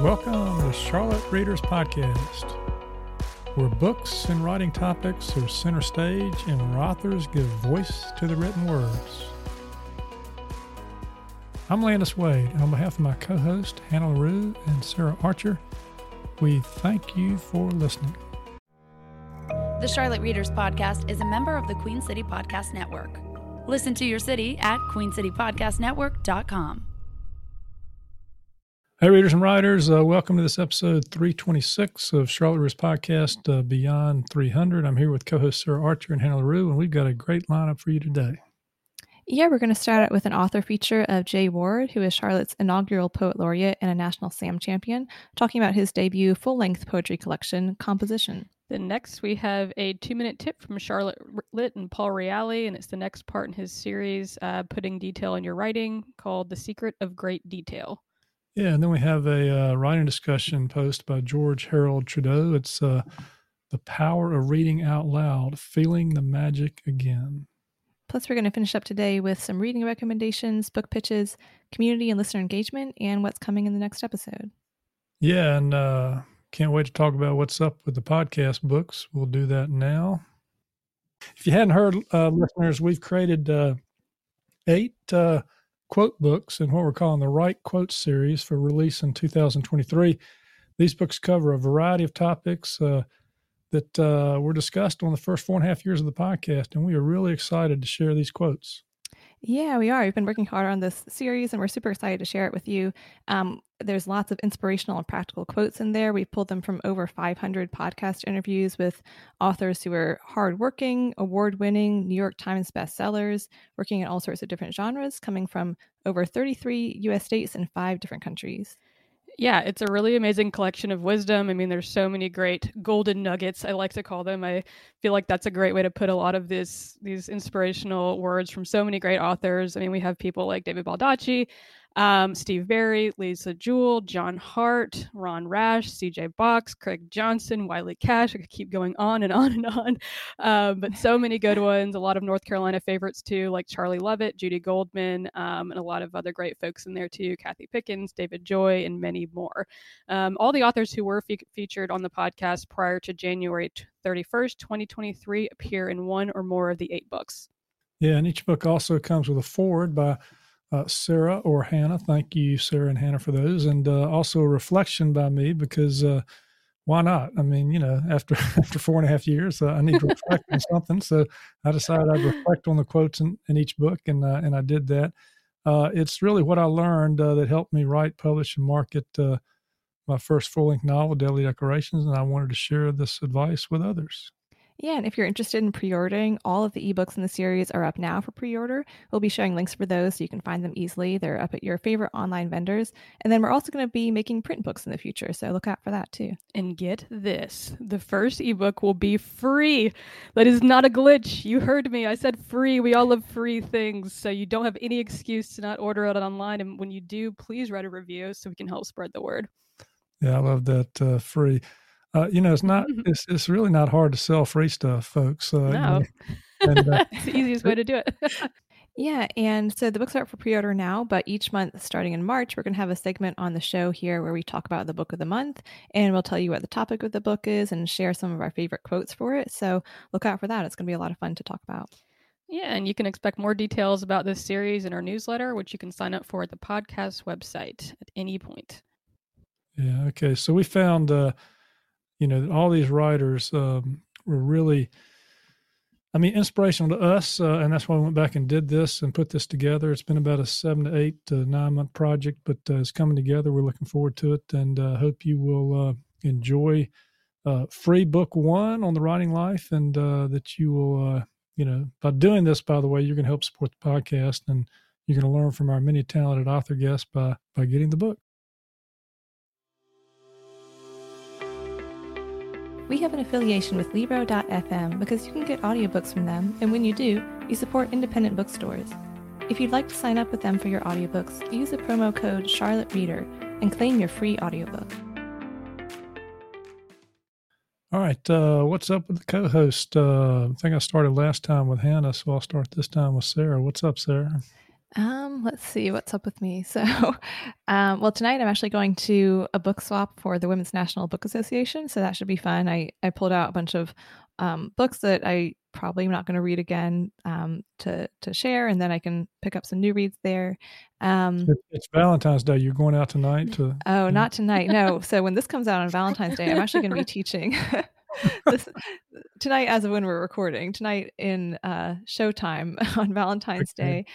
Welcome to Charlotte Readers Podcast, where books and writing topics are center stage and where authors give voice to the written words. I'm Landis Wade, and on behalf of my co host, Hannah LaRue and Sarah Archer, we thank you for listening. The Charlotte Readers Podcast is a member of the Queen City Podcast Network. Listen to your city at queencitypodcastnetwork.com. Hey, readers and writers, uh, welcome to this episode 326 of Charlotte Readers Podcast uh, Beyond 300. I'm here with co host Sarah Archer and Hannah LaRue, and we've got a great lineup for you today. Yeah, we're going to start out with an author feature of Jay Ward, who is Charlotte's inaugural poet laureate and a national slam champion, talking about his debut full length poetry collection, Composition. Then next we have a two minute tip from Charlotte Lit and Paul Reali, and it's the next part in his series, uh, Putting Detail in Your Writing, called The Secret of Great Detail. Yeah, and then we have a uh, writing discussion post by George Harold Trudeau. It's uh, The Power of Reading Out Loud Feeling the Magic Again. Plus, we're going to finish up today with some reading recommendations, book pitches, community and listener engagement, and what's coming in the next episode. Yeah, and uh, can't wait to talk about what's up with the podcast books. We'll do that now. If you hadn't heard, uh, listeners, we've created uh, eight uh, quote books in what we're calling the Right Quotes series for release in 2023. These books cover a variety of topics uh, that uh, were discussed on the first four and a half years of the podcast, and we are really excited to share these quotes. Yeah, we are. We've been working hard on this series and we're super excited to share it with you. Um, there's lots of inspirational and practical quotes in there. We've pulled them from over 500 podcast interviews with authors who are hardworking, award winning, New York Times bestsellers, working in all sorts of different genres, coming from over 33 US states and five different countries yeah, it's a really amazing collection of wisdom. I mean, there's so many great golden nuggets. I like to call them. I feel like that's a great way to put a lot of this these inspirational words from so many great authors. I mean, we have people like David Baldacci, um, Steve Berry, Lisa Jewell, John Hart, Ron Rash, CJ Box, Craig Johnson, Wiley Cash. I could keep going on and on and on. Um, but so many good ones. A lot of North Carolina favorites too, like Charlie Lovett, Judy Goldman, um, and a lot of other great folks in there too. Kathy Pickens, David Joy, and many more. Um, all the authors who were fe- featured on the podcast prior to January 31st, 2023, appear in one or more of the eight books. Yeah, and each book also comes with a foreword by uh, Sarah or Hannah. Thank you, Sarah and Hannah, for those, and uh, also a reflection by me because uh, why not? I mean, you know, after after four and a half years, uh, I need to reflect on something. So I decided I'd reflect on the quotes in, in each book, and uh, and I did that. Uh, it's really what I learned that helped me write, publish, and market my first full length novel, Deadly Decorations, and I wanted to share this advice with others. Yeah, and if you're interested in pre ordering, all of the ebooks in the series are up now for pre order. We'll be showing links for those so you can find them easily. They're up at your favorite online vendors. And then we're also going to be making print books in the future, so look out for that too. And get this the first ebook will be free. That is not a glitch. You heard me. I said free. We all love free things, so you don't have any excuse to not order it online. And when you do, please write a review so we can help spread the word. Yeah, I love that uh, free. Uh, you know, it's not. It's it's really not hard to sell free stuff, folks. Uh, no, you know, and, uh, it's the easiest way to do it. yeah, and so the books are up for pre-order now, but each month, starting in March, we're going to have a segment on the show here where we talk about the book of the month, and we'll tell you what the topic of the book is and share some of our favorite quotes for it. So look out for that. It's going to be a lot of fun to talk about. Yeah, and you can expect more details about this series in our newsletter, which you can sign up for at the podcast website at any point. Yeah. Okay. So we found. Uh, you know, all these writers um, were really, I mean, inspirational to us. Uh, and that's why we went back and did this and put this together. It's been about a seven to eight to nine month project, but uh, it's coming together. We're looking forward to it and uh, hope you will uh, enjoy uh, free book one on the writing life and uh, that you will, you know, by doing this, by the way, you're going to help support the podcast and you're going to learn from our many talented author guests by, by getting the book. We have an affiliation with Libro.fm because you can get audiobooks from them, and when you do, you support independent bookstores. If you'd like to sign up with them for your audiobooks, use the promo code Charlotte Reader and claim your free audiobook. All right, uh, what's up with the co-host? Uh, I think I started last time with Hannah, so I'll start this time with Sarah. What's up, Sarah? Um, let's see what's up with me. So, um, well, tonight I'm actually going to a book swap for the Women's National Book Association, so that should be fun. I I pulled out a bunch of um, books that I probably am not going to read again um, to to share, and then I can pick up some new reads there. Um, it's Valentine's Day. You're going out tonight to? Oh, not tonight. No. so when this comes out on Valentine's Day, I'm actually going to be teaching. this, tonight, as of when we're recording, tonight in uh, Showtime on Valentine's okay. Day,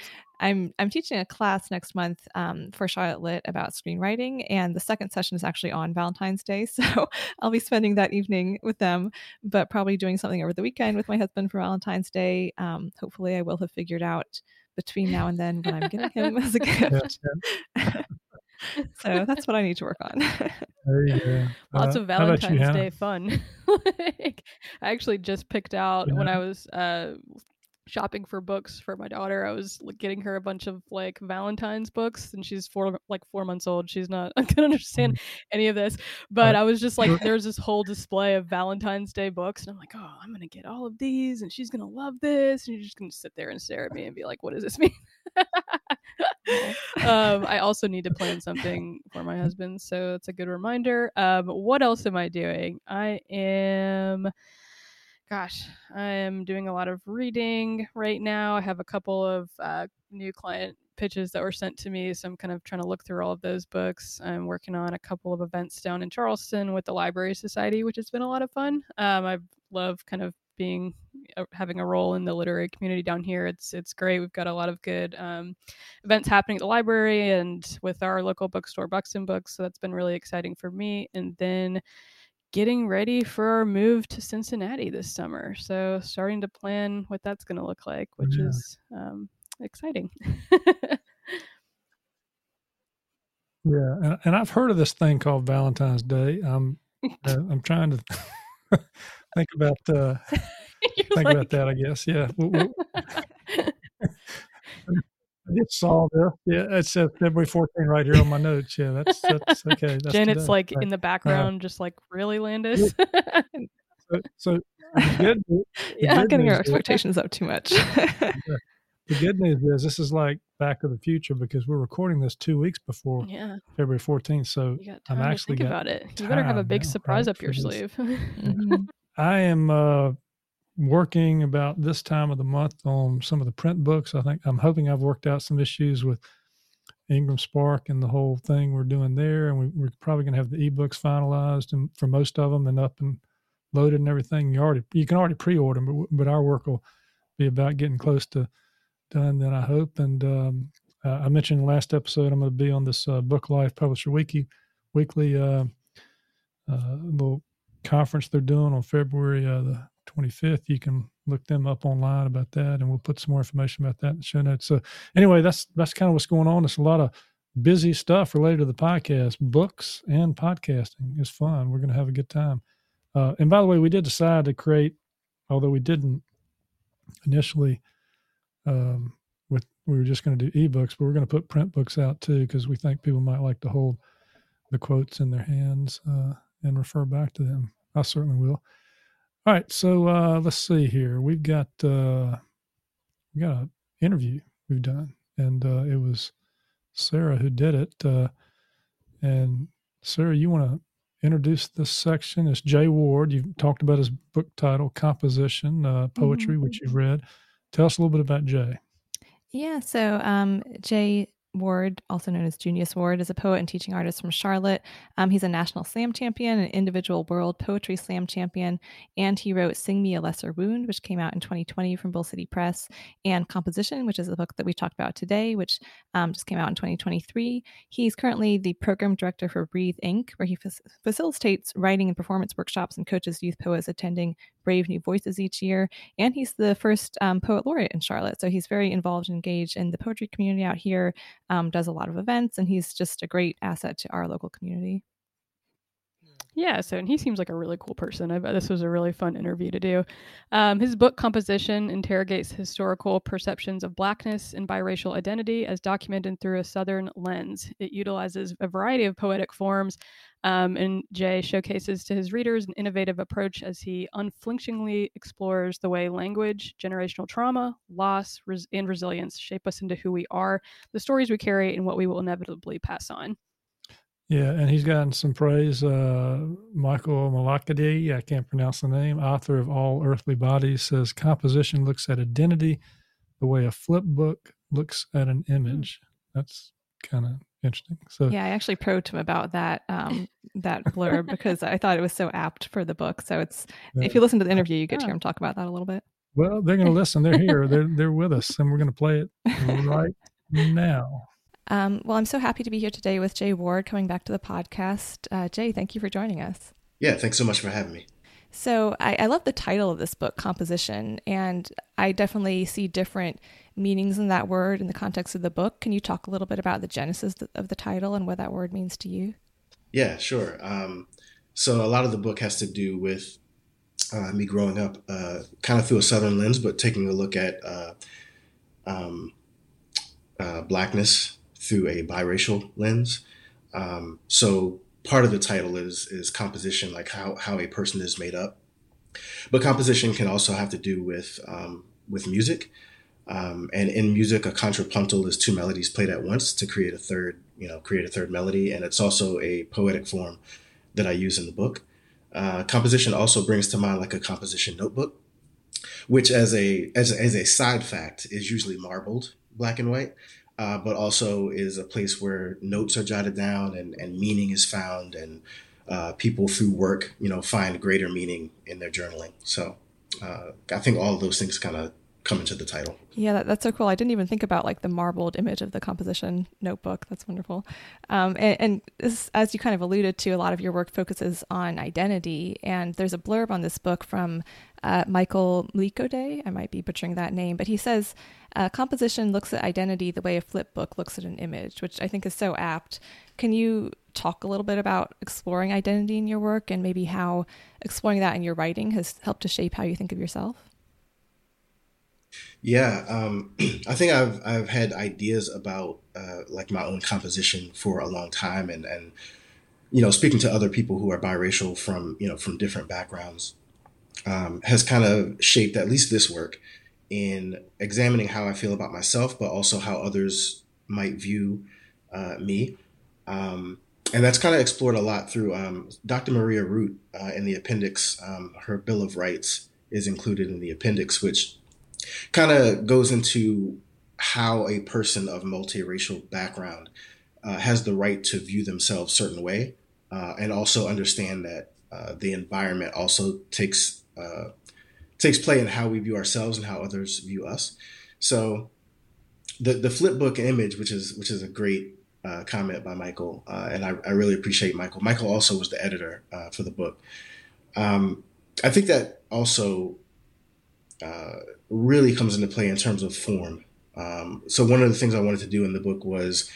I'm I'm teaching a class next month um, for Charlotte Lit about screenwriting, and the second session is actually on Valentine's Day. So I'll be spending that evening with them, but probably doing something over the weekend with my husband for Valentine's Day. Um, hopefully, I will have figured out between now and then what I'm getting him as a gift. so that's what I need to work on. you. Lots uh, of Valentine's Day fun. like, I actually just picked out yeah. when I was uh, shopping for books for my daughter. I was getting her a bunch of like Valentine's books, and she's four like four months old. She's not gonna understand mm. any of this, but I was just like, there's this whole display of Valentine's Day books, and I'm like, oh, I'm gonna get all of these, and she's gonna love this, and you're just gonna sit there and stare at me and be like, what does this mean? um, I also need to plan something for my husband, so it's a good reminder. Um, what else am I doing? I am gosh, I am doing a lot of reading right now. I have a couple of uh, new client pitches that were sent to me, so I'm kind of trying to look through all of those books. I'm working on a couple of events down in Charleston with the Library Society, which has been a lot of fun. Um, I love kind of being uh, having a role in the literary community down here. It's it's great. We've got a lot of good um, events happening at the library and with our local bookstore, Buxton Books. So that's been really exciting for me. And then getting ready for our move to Cincinnati this summer. So starting to plan what that's going to look like, which yeah. is um, exciting. yeah, and, and, I've heard of this thing called Valentine's Day. I'm uh, I'm trying to think about uh, think like... about that. I guess. Yeah. I just saw this. Yeah, it says February 14 right here on my notes. Yeah, that's that's okay. That's Janet's today. like right. in the background, uh, just like really, Landis. so, so good, yeah, not getting our expectations up too much. The good news is this is like Back to the Future because we're recording this two weeks before yeah. February 14th. So I'm actually think about it. You better have a big now, surprise right, up your sleeve. I am uh, working about this time of the month on some of the print books. I think I'm hoping I've worked out some issues with Ingram Spark and the whole thing we're doing there, and we, are probably going to have the ebooks finalized and for most of them and up and loaded and everything. You already you can already pre-order them, but, but our work will be about getting close to done. Then I hope. And um, uh, I mentioned in the last episode I'm going to be on this uh, Book Life Publisher Wiki weekly uh, uh little conference they're doing on February uh, the 25th. You can look them up online about that, and we'll put some more information about that in the show notes. So, anyway, that's that's kind of what's going on. It's a lot of busy stuff related to the podcast, books and podcasting. It's fun. We're going to have a good time. Uh, and by the way, we did decide to create, although we didn't initially, um, with we were just going to do ebooks, but we're going to put print books out too because we think people might like to hold the quotes in their hands uh, and refer back to them. I certainly will. All right, so uh, let's see here. We've got uh, we got an interview we've done, and uh, it was Sarah who did it. Uh, and Sarah, you want to introduce this section? It's Jay Ward. You've talked about his book title, Composition uh, Poetry, mm-hmm. which you've read. Tell us a little bit about Jay. Yeah, so um, Jay Ward, also known as Junius Ward, is a poet and teaching artist from Charlotte. Um, he's a national slam champion, an individual world poetry slam champion, and he wrote Sing Me a Lesser Wound, which came out in 2020 from Bull City Press, and Composition, which is the book that we talked about today, which um, just came out in 2023. He's currently the program director for Breathe Inc., where he f- facilitates writing and performance workshops and coaches youth poets attending Brave New Voices each year. And he's the first um, poet laureate in Charlotte. So he's very involved and engaged in the poetry community out here, um, does a lot of events, and he's just a great asset to our local community. Yeah, so and he seems like a really cool person. I bet this was a really fun interview to do. Um, his book Composition interrogates historical perceptions of blackness and biracial identity as documented through a Southern lens. It utilizes a variety of poetic forms, um, and Jay showcases to his readers an innovative approach as he unflinchingly explores the way language, generational trauma, loss, res- and resilience shape us into who we are, the stories we carry, and what we will inevitably pass on. Yeah, and he's gotten some praise. Uh, Michael Malakady, I can't pronounce the name, author of All Earthly Bodies, says composition looks at identity the way a flip book looks at an Hmm. image. That's kind of interesting. So Yeah, I actually probed him about that um, that blurb because I thought it was so apt for the book. So it's if you listen to the interview, you get to hear him talk about that a little bit. well, they're going to listen. They're here. They're they're with us, and we're going to play it right now. Um, well, I'm so happy to be here today with Jay Ward coming back to the podcast. Uh, Jay, thank you for joining us. Yeah, thanks so much for having me. So I, I love the title of this book, composition, and I definitely see different meanings in that word in the context of the book. Can you talk a little bit about the genesis of the title and what that word means to you? Yeah, sure. Um, so a lot of the book has to do with uh, me growing up, uh, kind of through a Southern lens, but taking a look at uh, um, uh, blackness through a biracial lens. Um, so part of the title is is composition, like how how a person is made up. But composition can also have to do with um, with music. Um, and in music, a contrapuntal is two melodies played at once to create a third, you know, create a third melody. And it's also a poetic form that I use in the book. Uh, composition also brings to mind like a composition notebook, which as a as, as a side fact is usually marbled black and white, uh, but also is a place where notes are jotted down and, and meaning is found and uh, people through work, you know, find greater meaning in their journaling. So uh, I think all those things kind of come into the title. Yeah, that, that's so cool. I didn't even think about like the marbled image of the composition notebook. That's wonderful. Um, and, and this, as you kind of alluded to, a lot of your work focuses on identity. And there's a blurb on this book from uh, Michael Mlekoday. I might be butchering that name, but he says uh, composition looks at identity the way a flip book looks at an image, which I think is so apt. Can you talk a little bit about exploring identity in your work and maybe how exploring that in your writing has helped to shape how you think of yourself? Yeah, um, I think I've I've had ideas about uh, like my own composition for a long time, and and you know, speaking to other people who are biracial from you know from different backgrounds, um, has kind of shaped at least this work in examining how I feel about myself, but also how others might view uh, me. Um, and that's kind of explored a lot through um, Dr. Maria Root uh, in the appendix. Um, her Bill of Rights is included in the appendix, which kind of goes into how a person of multiracial background uh, has the right to view themselves certain way uh, and also understand that uh, the environment also takes uh, takes play in how we view ourselves and how others view us. So the the flip book image which is which is a great uh, comment by michael uh, and I, I, really appreciate michael. Michael also was the editor for the book. Um, i think that also uh, really comes into play in terms of form. Um, so one of the things I wanted to do in the book was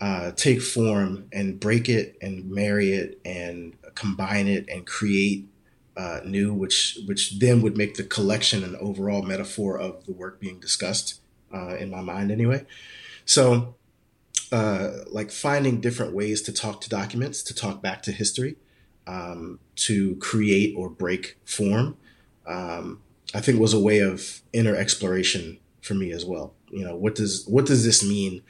uh, take form and break it and marry it and combine it and create uh, new, which which then would make the collection an overall metaphor of the work being discussed uh, in my mind anyway. So uh, like finding different ways to talk to documents, to talk back to history, um, to create or break form. Um, I think was a way of inner exploration for me as well. You know, what does what does this mean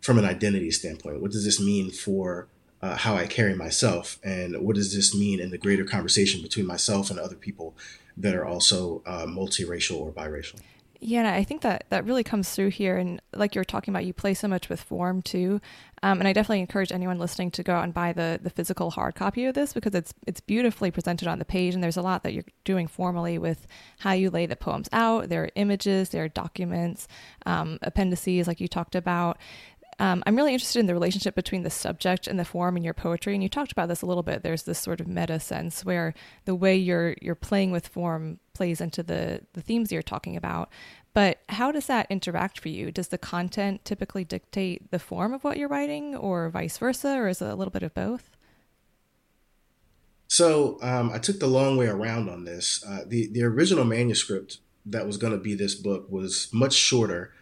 from an identity standpoint? What does this mean for uh, how I carry myself, and what does this mean in the greater conversation between myself and other people that are also uh, multiracial or biracial? Yeah, I think that that really comes through here. And like you were talking about, you play so much with form too. Um, and I definitely encourage anyone listening to go out and buy the the physical hard copy of this because it's it's beautifully presented on the page, and there's a lot that you're doing formally with how you lay the poems out. There are images, there are documents, um, appendices, like you talked about. Um, I'm really interested in the relationship between the subject and the form in your poetry, and you talked about this a little bit. There's this sort of meta sense where the way you're you're playing with form plays into the the themes you're talking about. But how does that interact for you? Does the content typically dictate the form of what you're writing, or vice versa, or is it a little bit of both? So um, I took the long way around on this. Uh, the the original manuscript that was going to be this book was much shorter,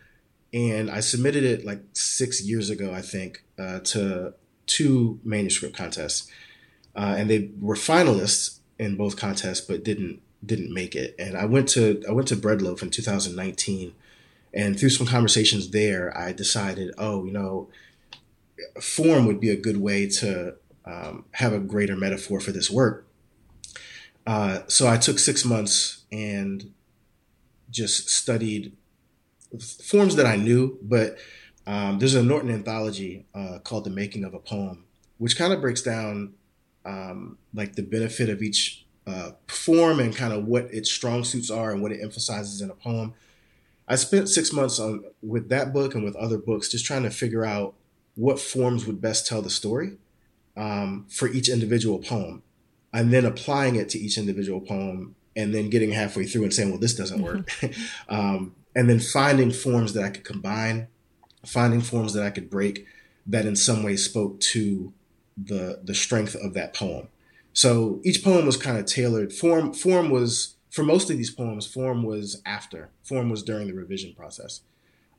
and I submitted it like six years ago, I think, uh, to two manuscript contests, uh, and they were finalists in both contests, but didn't didn't make it. And I went to I went to Breadloaf in 2019, and through some conversations there, I decided, oh, you know, form would be a good way to um, have a greater metaphor for this work. Uh, so I took six months and just studied forms that I knew, but um, there's a Norton anthology uh, called The Making of a Poem, which kind of breaks down um, like the benefit of each uh, form and kind of what its strong suits are and what it emphasizes in a poem. I spent six months on with that book and with other books just trying to figure out what forms would best tell the story um, for each individual poem, and then applying it to each individual poem, and then getting halfway through and saying, "Well, this doesn't work," um, and then finding forms that I could combine, finding forms that I could break that in some way spoke to the the strength of that poem. So each poem was kind of tailored. Form form was for most of these poems. Form was after. Form was during the revision process,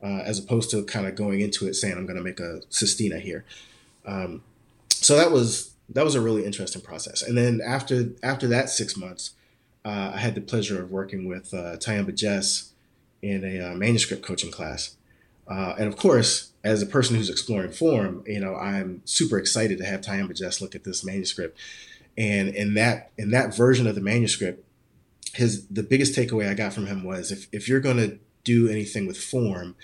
uh, as opposed to kind of going into it saying I'm going to make a sestina here. Um, so that was that was a really interesting process. And then after after that six months, uh, I had the pleasure of working with uh, Tyehimba Jess in a uh, manuscript coaching class. Uh, and of course, as a person who's exploring form, you know, I'm super excited to have Tyehimba Jess look at this manuscript. And in that in that version of the manuscript, his the biggest takeaway I got from him was if if you're gonna do anything with form,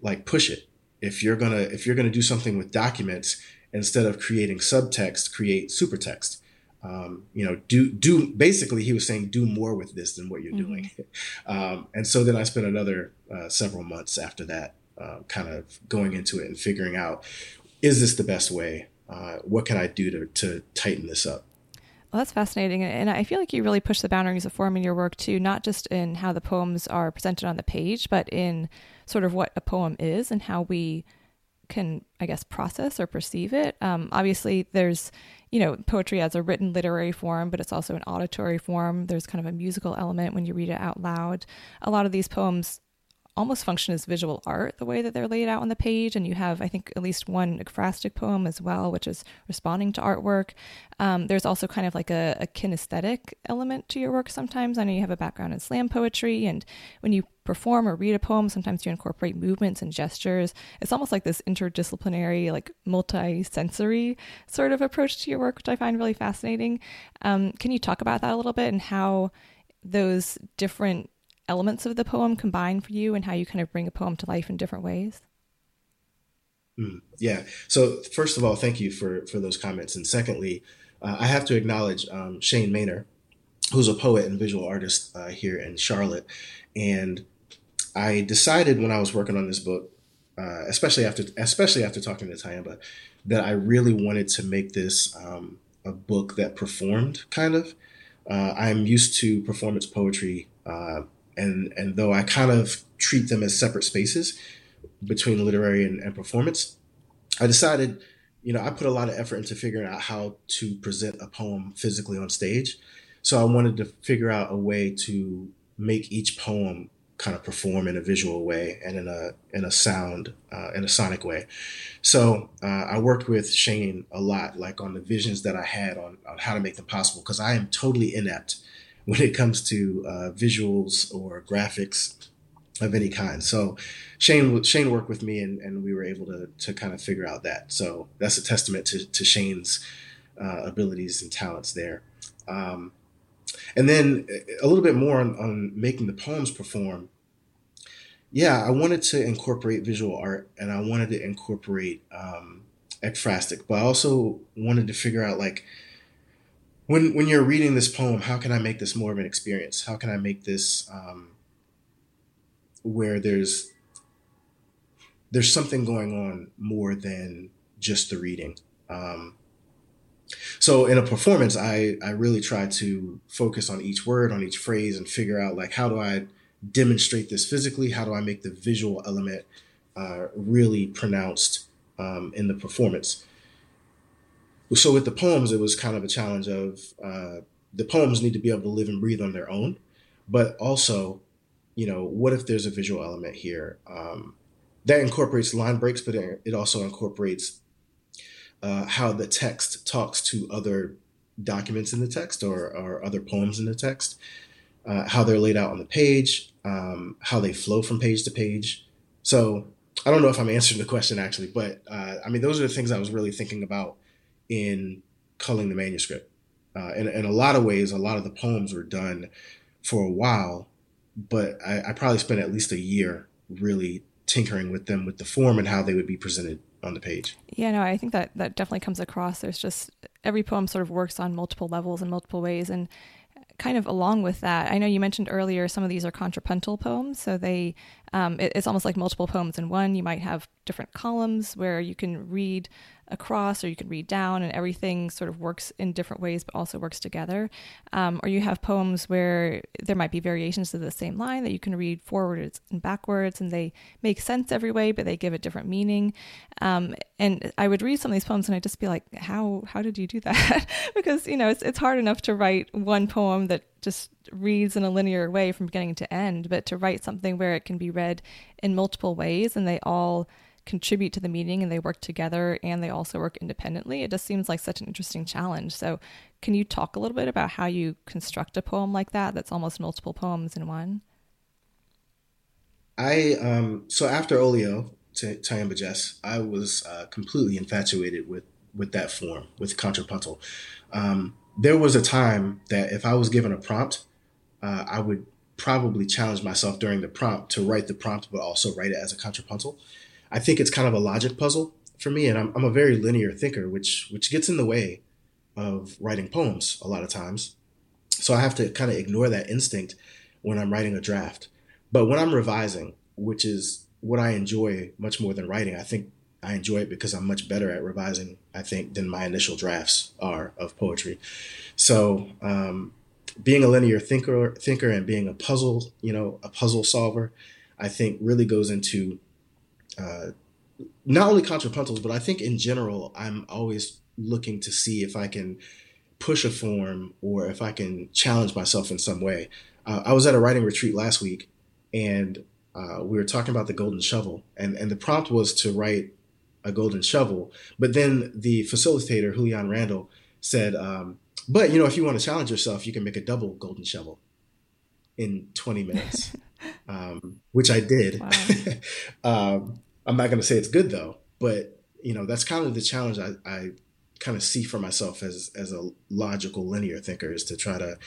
like push it. If you're gonna if you're gonna do something with documents, instead of creating subtext, create supertext. Um, you know, do do basically he was saying do more with this than what you're mm-hmm. doing. Um, and so then I spent another uh, several months after that, uh, kind of going into it and figuring out is this the best way? Uh, what can I do to to tighten this up? Well, that's fascinating. And I feel like you really push the boundaries of form in your work too, not just in how the poems are presented on the page, but in sort of what a poem is and how we can, I guess, process or perceive it. Um, obviously, there's, you know, poetry as a written literary form, but it's also an auditory form. There's kind of a musical element when you read it out loud. A lot of these poems almost function as visual art the way that they're laid out on the page. And you have i think at least one ekphrastic poem as well which is responding to artwork. Um, there's also kind of like a, a, kinesthetic element to your work sometimes. I know you have a background in slam poetry and when you perform or read a poem sometimes you incorporate movements and gestures. It's almost like this interdisciplinary like multi-sensory sort of approach to your work which i find really fascinating. Um, can you talk about that a little bit and how those different elements of the poem combine for you and how you kind of bring a poem to life in different ways? Mm, yeah. So first of all, thank you for for those comments, and secondly, uh, I have to acknowledge um, Shane Manier, who's a poet and visual artist uh, here in Charlotte, and I decided when I was working on this book, uh, especially after especially after talking to Tyehimba, that I really wanted to make this um, a book that performed kind of. Uh, I'm used to performance poetry uh, and and though I kind of treat them as separate spaces between literary and, and performance, I decided, you know, I put a lot of effort into figuring out how to present a poem physically on stage. So I wanted to figure out a way to make each poem kind of perform in a visual way and in a in a sound uh, in a sonic way. So uh, I worked with Shane a lot, like on the visions that I had on, on how to make them possible, because I am totally inept when it comes to uh, visuals or graphics of any kind. So Shane Shane worked with me and, and we were able to to kind of figure out that. So that's a testament to, to Shane's uh, abilities and talents there. Um, and then a little bit more on, on making the poems perform. Yeah, I wanted to incorporate visual art and I wanted to incorporate um, ekphrastic, but I also wanted to figure out like when when you're reading this poem, how can I make this more of an experience? How can I make this um, where there's there's something going on more than just the reading. Um, so in a performance, I I really try to focus on each word, on each phrase, and figure out like how do I demonstrate this physically? How do I make the visual element uh, really pronounced um, in the performance? So with the poems, it was kind of a challenge of uh, the poems need to be able to live and breathe on their own, but also, you know, what if there's a visual element here um, that incorporates line breaks, but it also incorporates uh, how the text talks to other documents in the text or, or other poems in the text, uh, how they're laid out on the page, um, how they flow from page to page. So I don't know if I'm answering the question actually, but uh, I mean, those are the things I was really thinking about in culling the manuscript. Uh, in, in a lot of ways, a lot of the poems were done for a while, but I, I probably spent at least a year really tinkering with them with the form and how they would be presented on the page. Yeah, no, I think that that definitely comes across. There's just every poem sort of works on multiple levels and multiple ways, and kind of along with that, I know you mentioned earlier some of these are contrapuntal poems, so they um, it, it's almost like multiple poems in one. You might have different columns where you can read across or you can read down and everything sort of works in different ways but also works together. Um, or you have poems where there might be variations of the same line that you can read forwards and backwards and they make sense every way but they give a different meaning. Um, and i would read some of these poems and i'd just be like how how did you do that? Because you know it's, it's hard enough to write one poem that just reads in a linear way from beginning to end but to write something where it can be read in multiple ways and they all contribute to the meaning and they work together and they also work independently. It just seems like such an interesting challenge. So, can you talk a little bit about how you construct a poem like that that's almost multiple poems in one? I um so after Olio to Tyehimba Jess, I was uh, completely infatuated with with that form with contrapuntal. Um, there was a time that if I was given a prompt, uh, I would probably challenge myself during the prompt to write the prompt, but also write it as a contrapuntal. I think it's kind of a logic puzzle for me, and I'm, I'm a very linear thinker, which which gets in the way of writing poems a lot of times. So I have to kind of ignore that instinct when I'm writing a draft. But when I'm revising, which is what I enjoy much more than writing, I think I enjoy it because I'm much better at revising, I think, than my initial drafts are of poetry. So um, being a linear thinker, thinker and being a puzzle, you know, a puzzle solver, I think really goes into uh, not only contrapuntals, but I think in general, I'm always looking to see if I can push a form or if I can challenge myself in some way. Uh, I was at a writing retreat last week and uh, we were talking about the golden shovel, and, and the prompt was to write a golden shovel. But then the facilitator, Julian Randall, said, um, But you know, if you want to challenge yourself, you can make a double golden shovel in 20 minutes, um, which I did. Wow. um, I'm not going to say it's good though, but you know that's kind of the challenge I, I kind of see for myself as as a logical linear thinker is to try to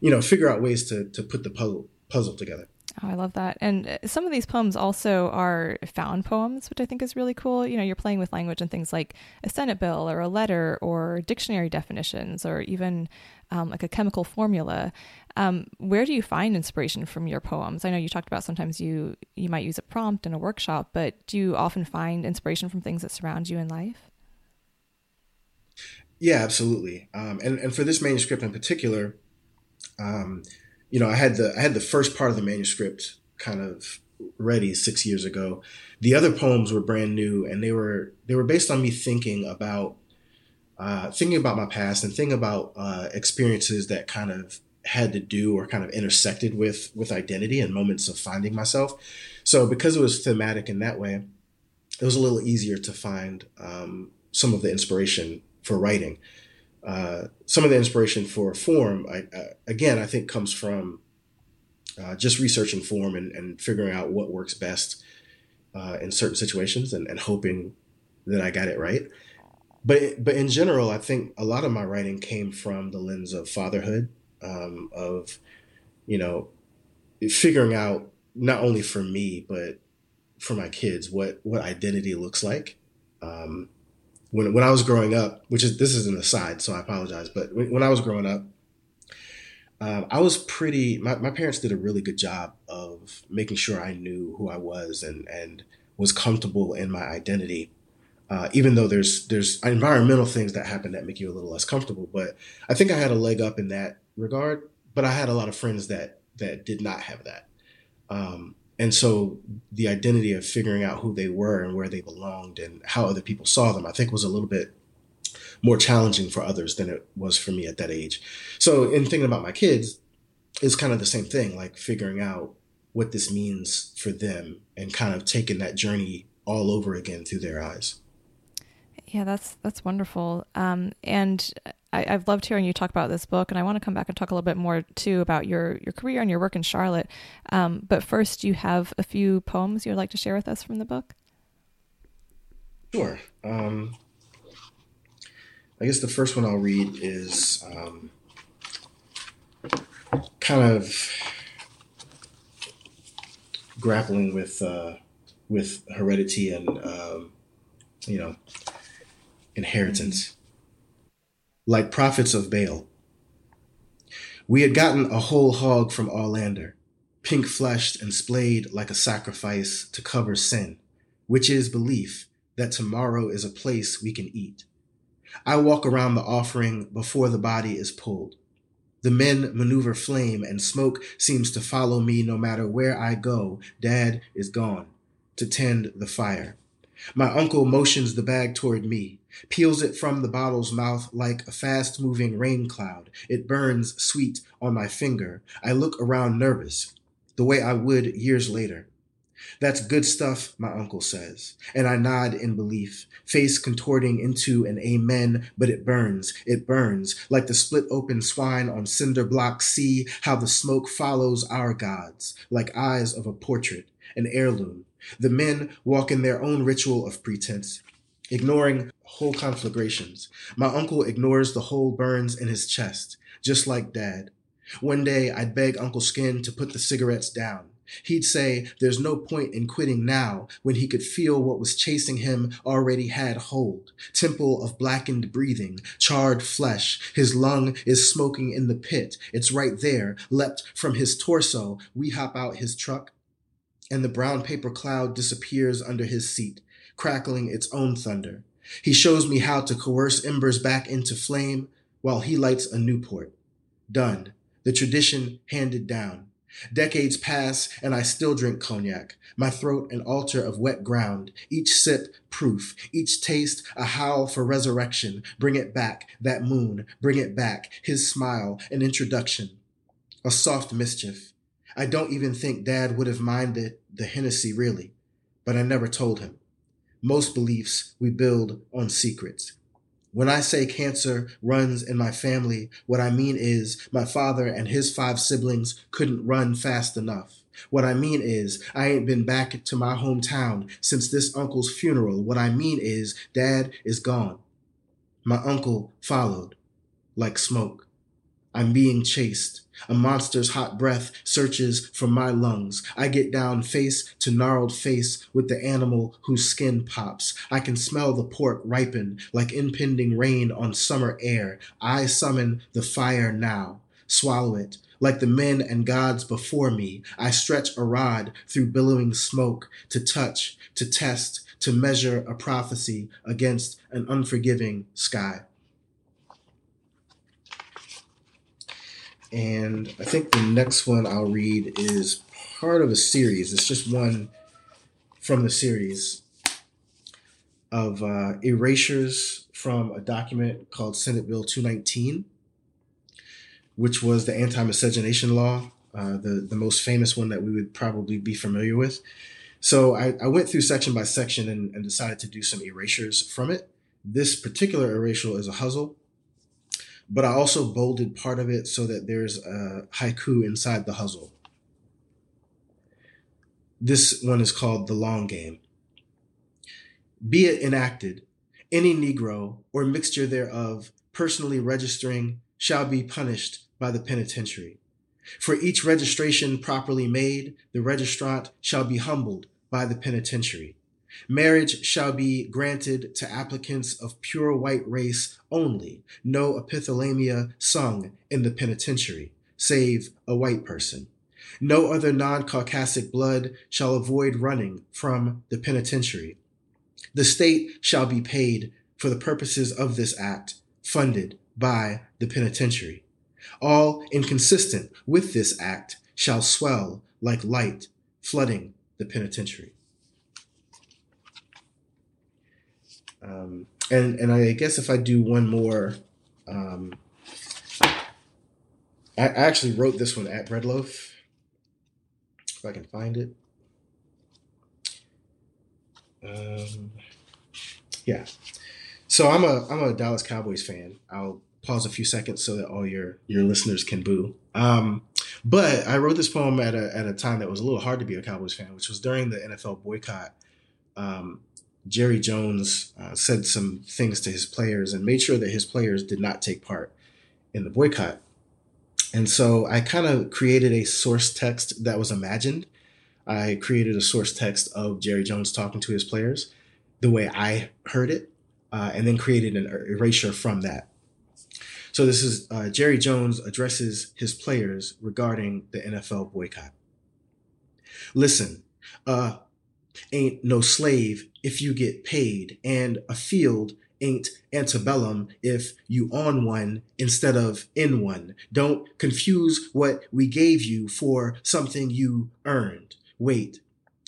you know figure out ways to to put the puzzle puzzle together. Oh, I love that. And uh, some of these poems also are found poems, which I think is really cool. You know, you're playing with language and things like a Senate bill or a letter or dictionary definitions or even um, like a chemical formula. Um, where do you find inspiration from your poems? I know you talked about sometimes you you might use a prompt in a workshop, but do you often find inspiration from things that surround you in life? Yeah, absolutely. Um, and and for this manuscript in particular, um, you know, I had the I had the first part of the manuscript kind of ready six years ago. The other poems were brand new, and they were they were based on me thinking about uh, thinking about my past and thinking about uh, experiences that kind of had to do or kind of intersected with with identity and moments of finding myself. So because it was thematic in that way, it was a little easier to find um, some of the inspiration for writing. Uh, some of the inspiration for form, I, uh, again, I think comes from uh, just researching form and, and, figuring out what works best uh, in certain situations and, and, hoping that I got it right. But but in general, I think a lot of my writing came from the lens of fatherhood um, of you know figuring out not only for me but for my kids what what identity looks like um, when when I was growing up which is this is an aside so I apologize but when, when I was growing up um, I was pretty my, my parents did a really good job of making sure I knew who I was and and was comfortable in my identity uh, even though there's there's environmental things that happen that make you a little less comfortable but I think I had a leg up in that regard. But I had a lot of friends that that did not have that. Um, and so the identity of figuring out who they were and where they belonged and how other people saw them, I think was a little bit more challenging for others than it was for me at that age. So in thinking about my kids, it's kind of the same thing, like figuring out what this means for them and kind of taking that journey all over again through their eyes. Yeah, that's that's wonderful. Um, and I, have loved hearing you talk about this book, and I want to come back and talk a little bit more too about your your career and your work in Charlotte. Um, but first, you have a few poems you'd like to share with us from the book. Sure. Um, I guess the first one I'll read is um, kind of grappling with uh, with heredity and um, you know inheritance, like prophets of Baal. We had gotten a whole hog from Orlander, pink fleshed and splayed like a sacrifice to cover sin, which is belief that tomorrow is a place we can eat. I walk around the offering before the body is pulled. The men maneuver flame, and smoke seems to follow me no matter where I go. Dad is gone to tend the fire. My uncle motions the bag toward me, peels it from the bottle's mouth like a fast moving rain cloud. It burns sweet on my finger. I look around nervous, the way I would years later. That's good stuff, my uncle says, and I nod in belief, face contorting into an amen, but it burns, it burns, like the split open swine on cinder block. See how the smoke follows our gods, like eyes of a portrait, an heirloom. The men walk in their own ritual of pretense, ignoring whole conflagrations. My uncle ignores the whole burns in his chest, just like dad. One day I'd beg Uncle Skin to put the cigarettes down. He'd say there's no point in quitting now when he could feel what was chasing him already had hold. Temple of blackened breathing, charred flesh. His lung is smoking in the pit. It's right there, leapt from his torso. We hop out his truck, and the brown paper cloud disappears under his seat, crackling its own thunder. He shows me how to coerce embers back into flame while he lights a Newport. Done. The tradition handed down. Decades pass and I still drink cognac, my throat an altar of wet ground, each sip proof, each taste a howl for resurrection. Bring it back, that moon, bring it back, his smile, an introduction, a soft mischief. I don't even think dad would have minded the Hennessy really, but I never told him. Most beliefs we build on secrets. When I say cancer runs in my family, what I mean is my father and his five siblings couldn't run fast enough. What I mean is I ain't been back to my hometown since this uncle's funeral. What I mean is dad is gone. My uncle followed like smoke. I'm being chased. A monster's hot breath searches for my lungs. I get down face to gnarled face with the animal whose skin pops. I can smell the pork ripen like impending rain on summer air. I summon the fire now. Swallow it. Like the men and gods before me, I stretch a rod through billowing smoke to touch, to test, to measure a prophecy against an unforgiving sky. And I think the next one I'll read is part of a series. It's just one from the series of uh, erasures from a document called Senate Bill 219, which was the anti miscegenation law, uh, the, the most famous one that we would probably be familiar with. So I, I went through section by section and, and decided to do some erasures from it. This particular erasure is a ghazal but I also bolded part of it so that there's a haiku inside the ghazal. This one is called The Long Game. Be it enacted, any Negro or mixture thereof personally registering shall be punished by the penitentiary. For each registration properly made, the registrant shall be humbled by the penitentiary. Marriage shall be granted to applicants of pure white race only, no epithalamia sung in the penitentiary, save a white person. No other non Caucasic blood shall avoid running from the penitentiary. The state shall be paid for the purposes of this act, funded by the penitentiary. All inconsistent with this act shall swell like light flooding the penitentiary. Um, and and I guess if I do one more, um, I actually wrote this one at Breadloaf. If I can find it. Um, yeah. So I'm a I'm a Dallas Cowboys fan. I'll pause a few seconds so that all your your listeners can boo. Um, but I wrote this poem at a at a time that was a little hard to be a Cowboys fan, which was during the NFL boycott. Um, Jerry Jones uh, said some things to his players and made sure that his players did not take part in the boycott. And so I kind of created a source text that was imagined. I created a source text of Jerry Jones talking to his players the way I heard it, uh, and then created an er, erasure from that. So this is uh, Jerry Jones addresses his players regarding the NFL boycott. Listen, uh, ain't no slave if you get paid, and a field ain't antebellum if you on one instead of in one. Don't confuse what we gave you for something you earned. Wait,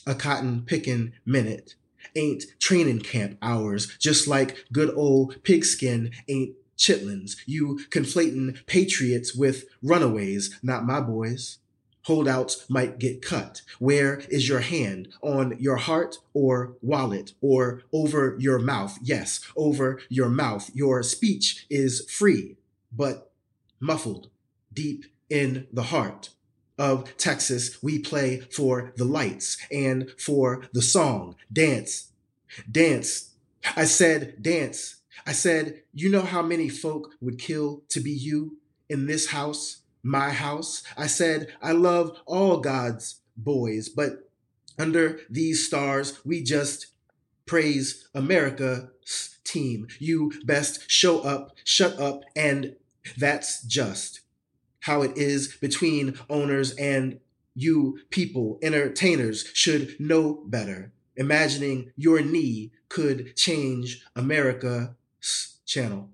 a cotton picking minute ain't training camp hours, just like good old pigskin ain't chitlins. You conflating patriots with runaways, not my boys. Holdouts might get cut. Where is your hand? On your heart or wallet or over your mouth? Yes, over your mouth. Your speech is free, but muffled deep in the heart of Texas. We play for the lights and for the song. Dance, dance. I said dance. I said, you know how many folk would kill to be you in this house? My house. I said, I love all God's boys, but under these stars, we just praise America's team. You best show up, shut up, and that's just how it is between owners and you people, entertainers, should know better. Imagining your knee could change America's channel.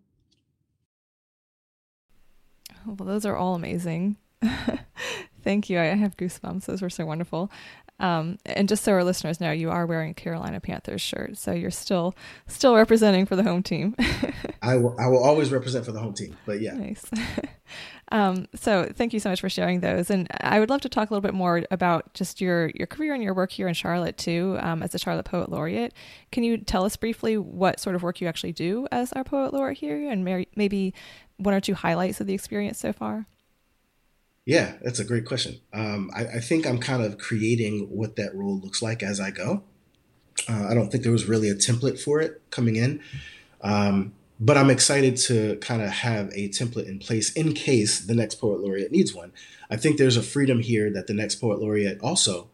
Well, those are all amazing. Thank you. I have goosebumps. Those were so wonderful. Um, and just so our listeners know, you are wearing a Carolina Panthers shirt, so you're still still representing for the home team. I will. I will always represent for the home team. But yeah, nice. um, so thank you so much for sharing those, and I would love to talk a little bit more about just your your career and your work here in Charlotte too, um, as a Charlotte Poet Laureate. Can you tell us briefly what sort of work you actually do as our Poet Laureate here, and maybe one or two highlights of the experience so far? Yeah, that's a great question. Um, I, I, think I'm kind of creating what that role looks like as I go. Uh, I don't think there was really a template for it coming in, um, but I'm excited to kind of have a template in place in case the next poet laureate needs one. I think there's a freedom here that the next poet laureate also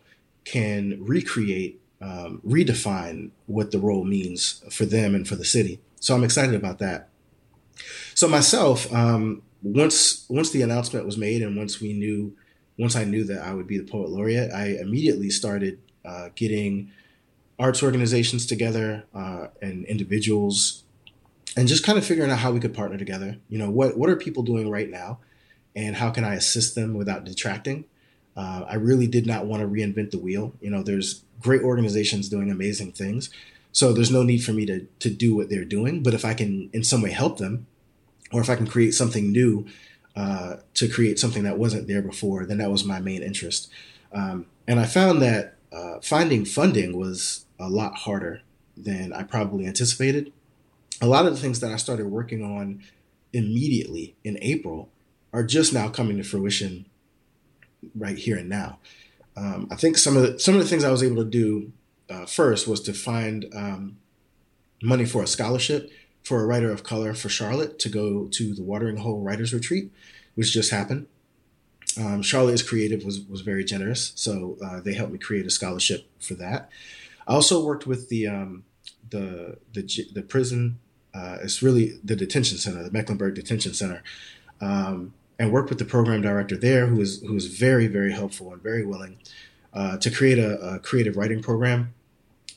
can recreate, um, redefine what the role means for them and for the city. So I'm excited about that. So myself, um, once once the announcement was made, and once we knew, once I knew that I would be the poet laureate, I immediately started uh, getting arts organizations together uh, and individuals, and just kind of figuring out how we could partner together. You know, what what are people doing right now, and how can I assist them without detracting? Uh, I really did not want to reinvent the wheel. You know, there's great organizations doing amazing things. So there's no need for me to to do what they're doing. But if I can in some way help them, or if I can create something new uh, to create something that wasn't there before, then that was my main interest. Um, and I found that uh, finding funding was a lot harder than I probably anticipated. A lot of the things that I started working on immediately in April are just now coming to fruition right here and now. Um, I think some of the some of the things I was able to do uh, first was to find um, money for a scholarship for a writer of color for Charlotte to go to the Watering Hole Writers Retreat, which just happened. Um, Charlotte is Creative was was very generous, so uh, they helped me create a scholarship for that. I also worked with the um, the the the prison. Uh, it's really the detention center, the Mecklenburg Detention Center, um, and worked with the program director there, who was who was very very helpful and very willing uh, to create a, a, creative writing program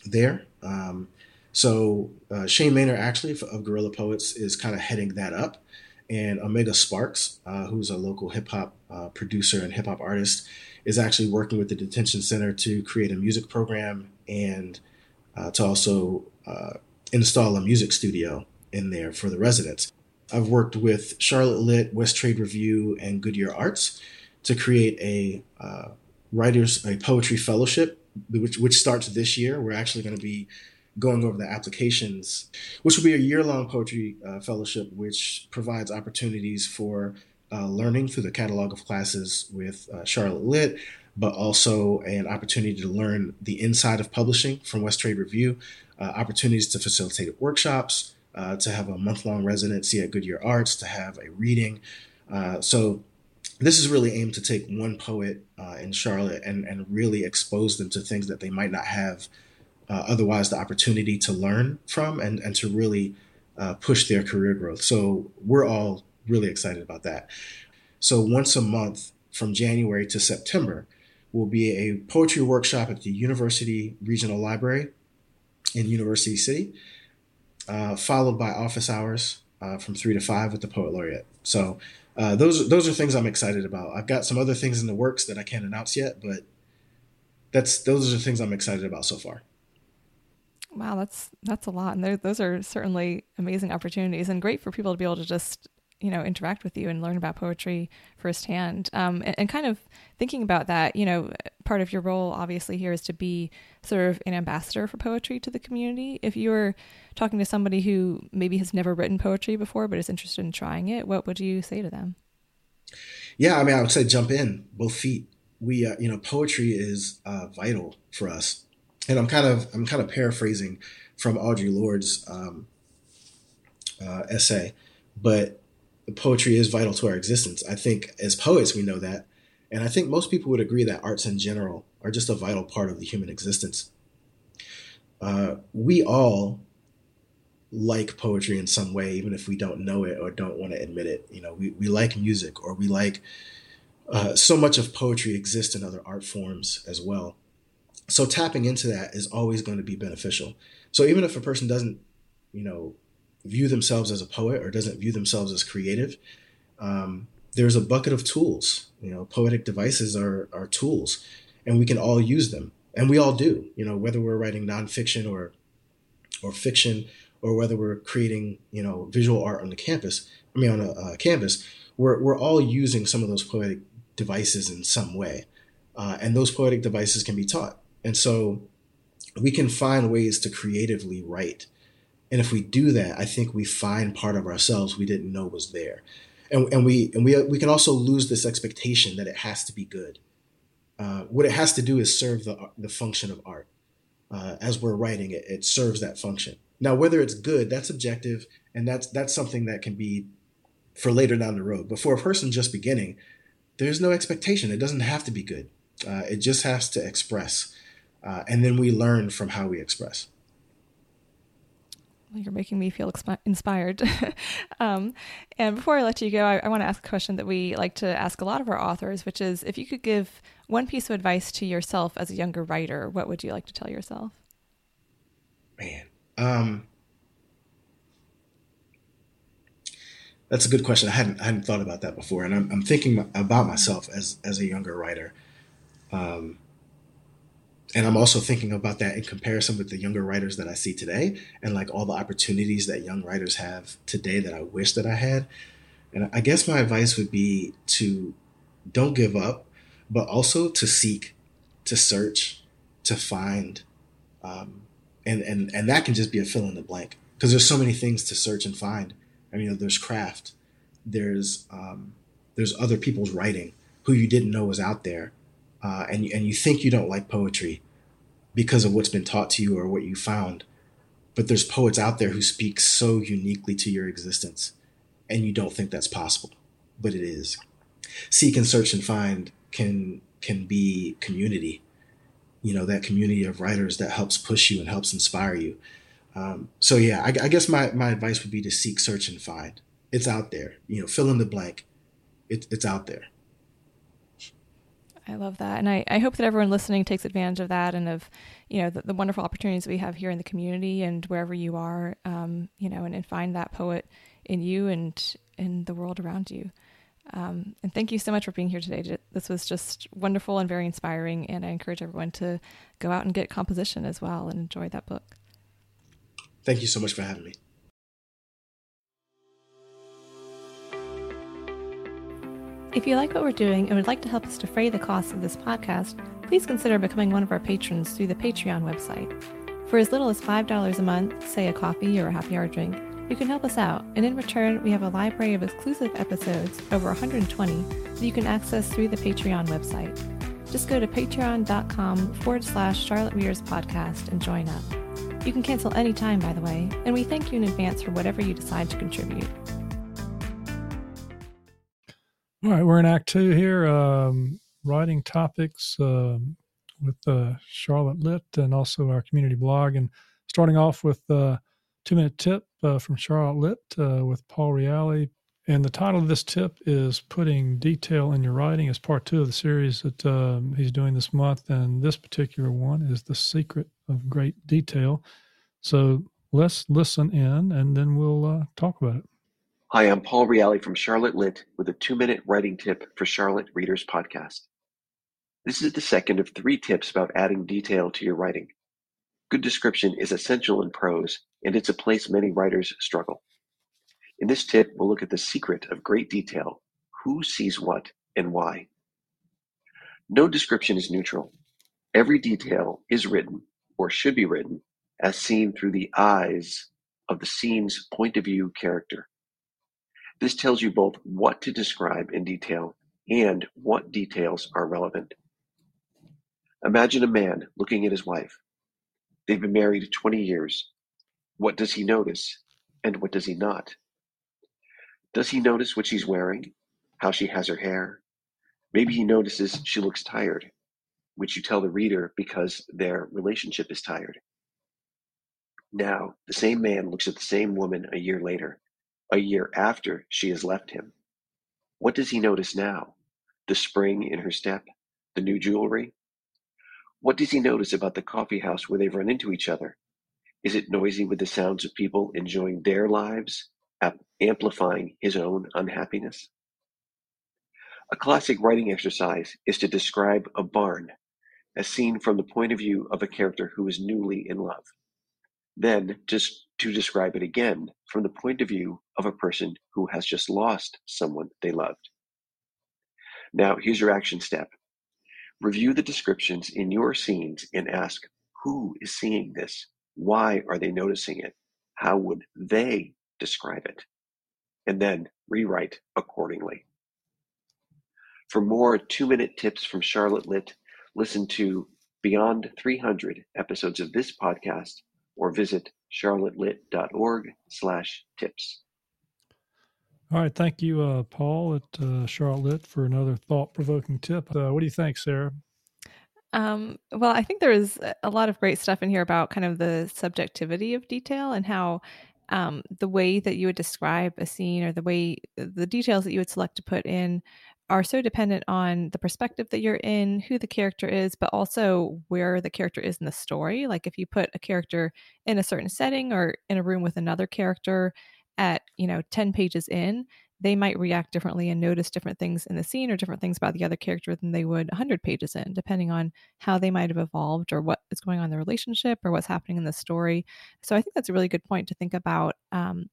there. Um, so uh, Shane Manier, actually of Guerrilla Poets, is kind of heading that up, and Omega Sparks, uh, who's a local hip hop uh, producer and hip hop artist, is actually working with the detention center to create a music program and uh, to also uh, install a music studio in there for the residents. I've worked with Charlotte Lit, West Trade Review, and Goodyear Arts to create a uh, writers a poetry fellowship, which which starts this year. We're actually going to be going over the applications, which will be a year long poetry uh, fellowship, which provides opportunities for uh, learning through the catalog of classes with uh, Charlotte Lit, but also an opportunity to learn the inside of publishing from West Trade Review, uh, opportunities to facilitate workshops, uh, to have a month long residency at Goodyear Arts, to have a reading. Uh, so this is really aimed to take one poet in Charlotte and, and really expose them to things that they might not have uh, otherwise the opportunity to learn from and, and to really uh, push their career growth. So we're all really excited about that. So once a month from January to September will be a poetry workshop at the University Regional Library in University City, uh, followed by office hours uh, from three to five with the poet laureate. So uh, those those are things I'm excited about. I've got some other things in the works that I can't announce yet, but that's those are the things I'm excited about so far. Wow, that's that's a lot, and those are certainly amazing opportunities, and great for people to be able to just you know interact with you and learn about poetry firsthand. Um, and, and, kind of thinking about that you know part of your role obviously here is to be sort of an ambassador for poetry to the community. If you were talking to somebody who maybe has never written poetry before but is interested in trying it what would you say to them? Yeah i mean i would say jump in both feet. We uh, you know poetry is uh, vital for us and i'm kind of i'm kind of paraphrasing from audre lorde's um, uh, essay but poetry is vital to our existence. I think as poets, we know that. And I think most people would agree that arts in general are just a vital part of the human existence. Uh, we all like poetry in some way, even if we don't know it or don't want to admit it. You know, we, we like music or we like uh, so much of poetry exists in other art forms as well. So tapping into that is always going to be beneficial. So even if a person doesn't, you know, view themselves as a poet or doesn't view themselves as creative, um, there's a bucket of tools. You know, poetic devices are are tools, and we can all use them, and we all do. You know, whether we're writing nonfiction or or fiction, or whether we're creating you know visual art on the campus. I mean, on a, a canvas, we're we're all using some of those poetic devices in some way, uh, and those poetic devices can be taught. And so, we can find ways to creatively write and if we do that, I think we find part of ourselves we didn't know was there. And, and we and we we can also lose this expectation that it has to be good. Uh, what it has to do is serve the the function of art. Uh, as we're writing it, it serves that function. Now, whether it's good, that's objective, and that's that's something that can be for later down the road. But for a person just beginning, there's no expectation. It doesn't have to be good. Uh, it just has to express, uh, and then we learn from how we express you're making me feel expi- inspired. um, and before I let you go, I, I want to ask a question that we like to ask a lot of our authors, which is if you could give one piece of advice to yourself as a younger writer, what would you like to tell yourself? Man, um, that's a good question. I hadn't I hadn't thought about that before, and I'm, I'm thinking about myself as as a younger writer. Um, and I'm also thinking about that in comparison with the younger writers that I see today and like all the opportunities that young writers have today that I wish that I had. And I guess my advice would be to don't give up, but also to seek, to search, to find. Um, and, and, and that can just be a fill in the blank because there's so many things to search and find. I mean, there's craft, there's, um, there's other people's writing who you didn't know was out there uh, and and you think you don't like poetry because of what's been taught to you or what you found, but there's poets out there who speak so uniquely to your existence, and you don't think that's possible, but it is. Seek and search and find can can be community. You know that community of writers that helps push you and helps inspire you. Um, so yeah, I, I guess my my advice would be to seek, search, and find. It's out there. You know, fill in the blank. It, it's out there. I love that. And I, I hope that everyone listening takes advantage of that and of, you know, the, the wonderful opportunities we have here in the community and wherever you are, um, you know, and, and find that poet in you and in the world around you. Um, and thank you so much for being here today. This was just wonderful and very inspiring. And I encourage everyone to go out and get composition as well and enjoy that book. Thank you so much for having me. If you like what we're doing and would like to help us defray the costs of this podcast, please consider becoming one of our patrons through the Patreon website. For as little as $5 a month, say a coffee or a happy hour drink, you can help us out, and in return, we have a library of exclusive episodes, over 120, that you can access through the Patreon website. Just go to patreon.com forward slash Charlotte Readers Podcast and join up. You can cancel anytime, by the way, and we thank you in advance for whatever you decide to contribute. All right, we're in Act Two here, um, writing topics um, with uh, Charlotte Lit and also our community blog. And starting off with a two minute tip uh, from Charlotte Lit uh, with Paul Reali. And the title of this tip is Putting Detail in Your Writing as part two of the series that um, he's doing this month. And this particular one is The Secret of Great Detail. So let's listen in and then we'll uh, talk about it. Hi, I'm Paul Reali from Charlotte Lit with a two minute writing tip for Charlotte Readers Podcast. This is the second of three tips about adding detail to your writing. Good description is essential in prose, and it's a place many writers struggle. In this tip, we'll look at the secret of great detail who sees what and why. No description is neutral. Every detail is written, or should be written, as seen through the eyes of the scene's point of view character. This tells you both what to describe in detail and what details are relevant. Imagine a man looking at his wife. They've been married 20 years. What does he notice and what does he not? Does he notice what she's wearing? How she has her hair? Maybe he notices she looks tired, which you tell the reader because their relationship is tired. Now, the same man looks at the same woman a year later, a year after she has left him. What does he notice now? The spring in her step? The new jewelry? What does he notice about the coffee house where they've run into each other? Is it noisy with the sounds of people enjoying their lives, amplifying his own unhappiness? A classic writing exercise is to describe a barn as seen from the point of view of a character who is newly in love. Then, just to describe it again from the point of view of a person who has just lost someone they loved. Now, here's your action step review the descriptions in your scenes and ask who is seeing this? Why are they noticing it? How would they describe it? And then rewrite accordingly. For more two minute tips from Charlotte Lit, listen to Beyond 300 episodes of this podcast or visit charlottelit.org slash tips. All right. Thank you, uh, Paul at uh, Charlotte Lit for another thought provoking tip. Uh, what do you think, Sarah? Um, well, I think there's a lot of great stuff in here about kind of the subjectivity of detail and how um, the way that you would describe a scene or the way the details that you would select to put in are so dependent on the perspective that you're in, who the character is, but also where the character is in the story. Like if you put a character in a certain setting or in a room with another character at, you know, 10 pages in, they might react differently and notice different things in the scene or different things about the other character than they would 100 pages in, depending on how they might have evolved or what is going on in the relationship or what's happening in the story. So I think that's a really good point to think about um,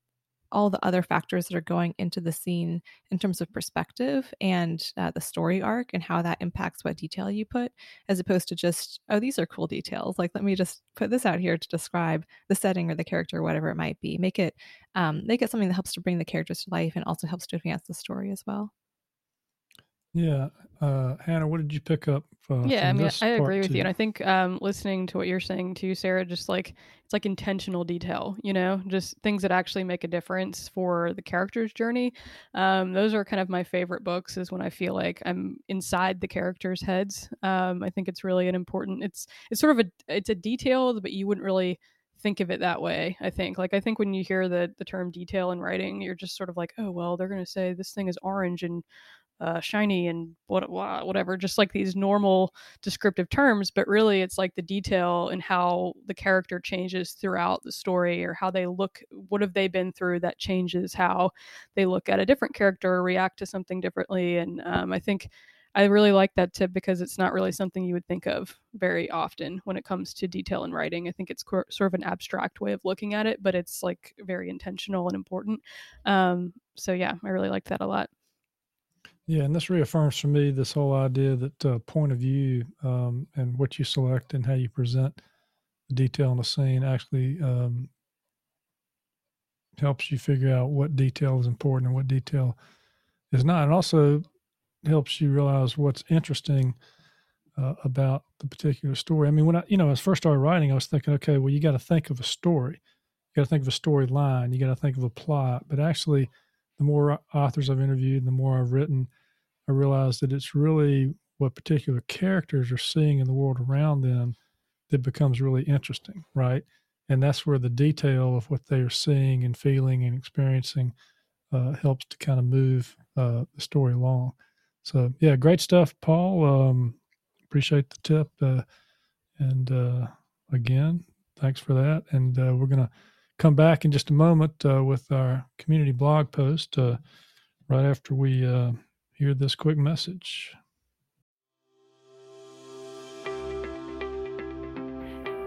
all the other factors that are going into the scene in terms of perspective and uh, the story arc and how that impacts what detail you put, as opposed to just, oh, these are cool details. Like, let me just put this out here to describe the setting or the character, or whatever it might be. Make it, um, make it something that helps to bring the characters to life and also helps to advance the story as well. Yeah, uh, Hannah, what did you pick up? Uh, yeah, I mean, I agree with two? you, and I think um, listening to what you're saying too, Sarah, just like it's like intentional detail, you know, just things that actually make a difference for the character's journey. Um, those are kind of my favorite books. Is when I feel like I'm inside the characters' heads. Um, I think it's really an important. It's it's sort of a it's a detail, but you wouldn't really think of it that way i think like i think when you hear the the term detail in writing you're just sort of like oh well they're going to say this thing is orange and uh, shiny and what whatever, just like these normal descriptive terms. But really, it's like the detail and how the character changes throughout the story, or how they look. What have they been through that changes how they look at a different character or react to something differently? And um, I think I really like that tip because it's not really something you would think of very often when it comes to detail in writing. I think it's sort of an abstract way of looking at it, but it's like very intentional and important. Um, so yeah, I really like that a lot. Yeah, and this reaffirms for me this whole idea that uh, point of view um, and what you select and how you present the detail in the scene actually um, helps you figure out what detail is important and what detail is not. And also helps you realize what's interesting uh, about the particular story. I mean, when I, you know, as first started writing, I was thinking, okay, well, you got to think of a story, you got to think of a storyline, you got to think of a plot. But actually, the more authors I've interviewed, the more I've written, I realized that it's really what particular characters are seeing in the world around them that becomes really interesting, right? And that's where the detail of what they are seeing and feeling and experiencing uh, helps to kind of move uh, the story along. So yeah, great stuff, Paul. Um, appreciate the tip, uh, and uh, again, thanks for that. And uh, we're gonna come back in just a moment uh, with our community blog post uh, right after we uh, hear this quick message.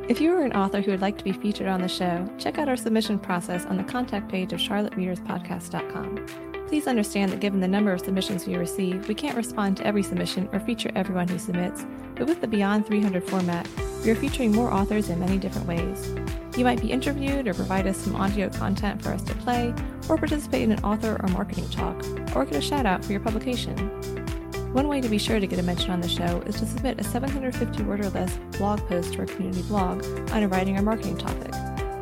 If you are an author who would like to be featured on the show, check out our submission process on the contact page of charlottereaderspodcast.com. Please understand that given the number of submissions we receive, we can't respond to every submission or feature everyone who submits, but with the Beyond 300 format, we are featuring more authors in many different ways. You might be interviewed or provide us some audio content for us to play, or participate in an author or marketing talk, or get a shout out for your publication. One way to be sure to get a mention on the show is to submit a 750 word or less blog post to our community blog on a writing or marketing topic.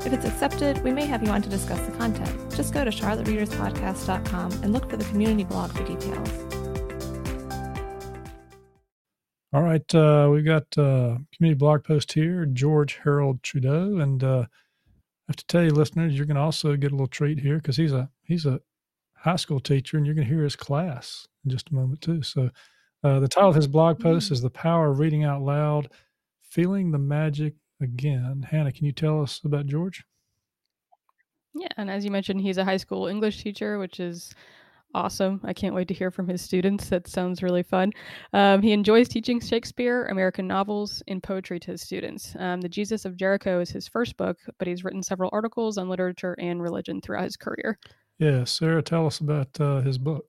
If it's accepted, we may have you on to discuss the content. Just go to charlottereaderspodcast.com and look for the community blog for details. All right, uh, we've got uh, community blog post here, George Harold Trudeau, and uh, I have to tell you, listeners, you're going to also get a little treat here because he's a he's a high school teacher, and you're going to hear his class in just a moment too. So, uh, the title of his blog post is "The Power of Reading Out Loud: Feeling the Magic again. Hannah, can you tell us about George? Yeah, and as you mentioned, he's a high school English teacher, which is awesome. I can't wait to hear from his students. That sounds really fun. Um, he enjoys teaching Shakespeare, American novels, and poetry to his students. Um, the Jesus of Jericho is his first book, but he's written several articles on literature and religion throughout his career. Yeah, Sarah, tell us about uh, his book.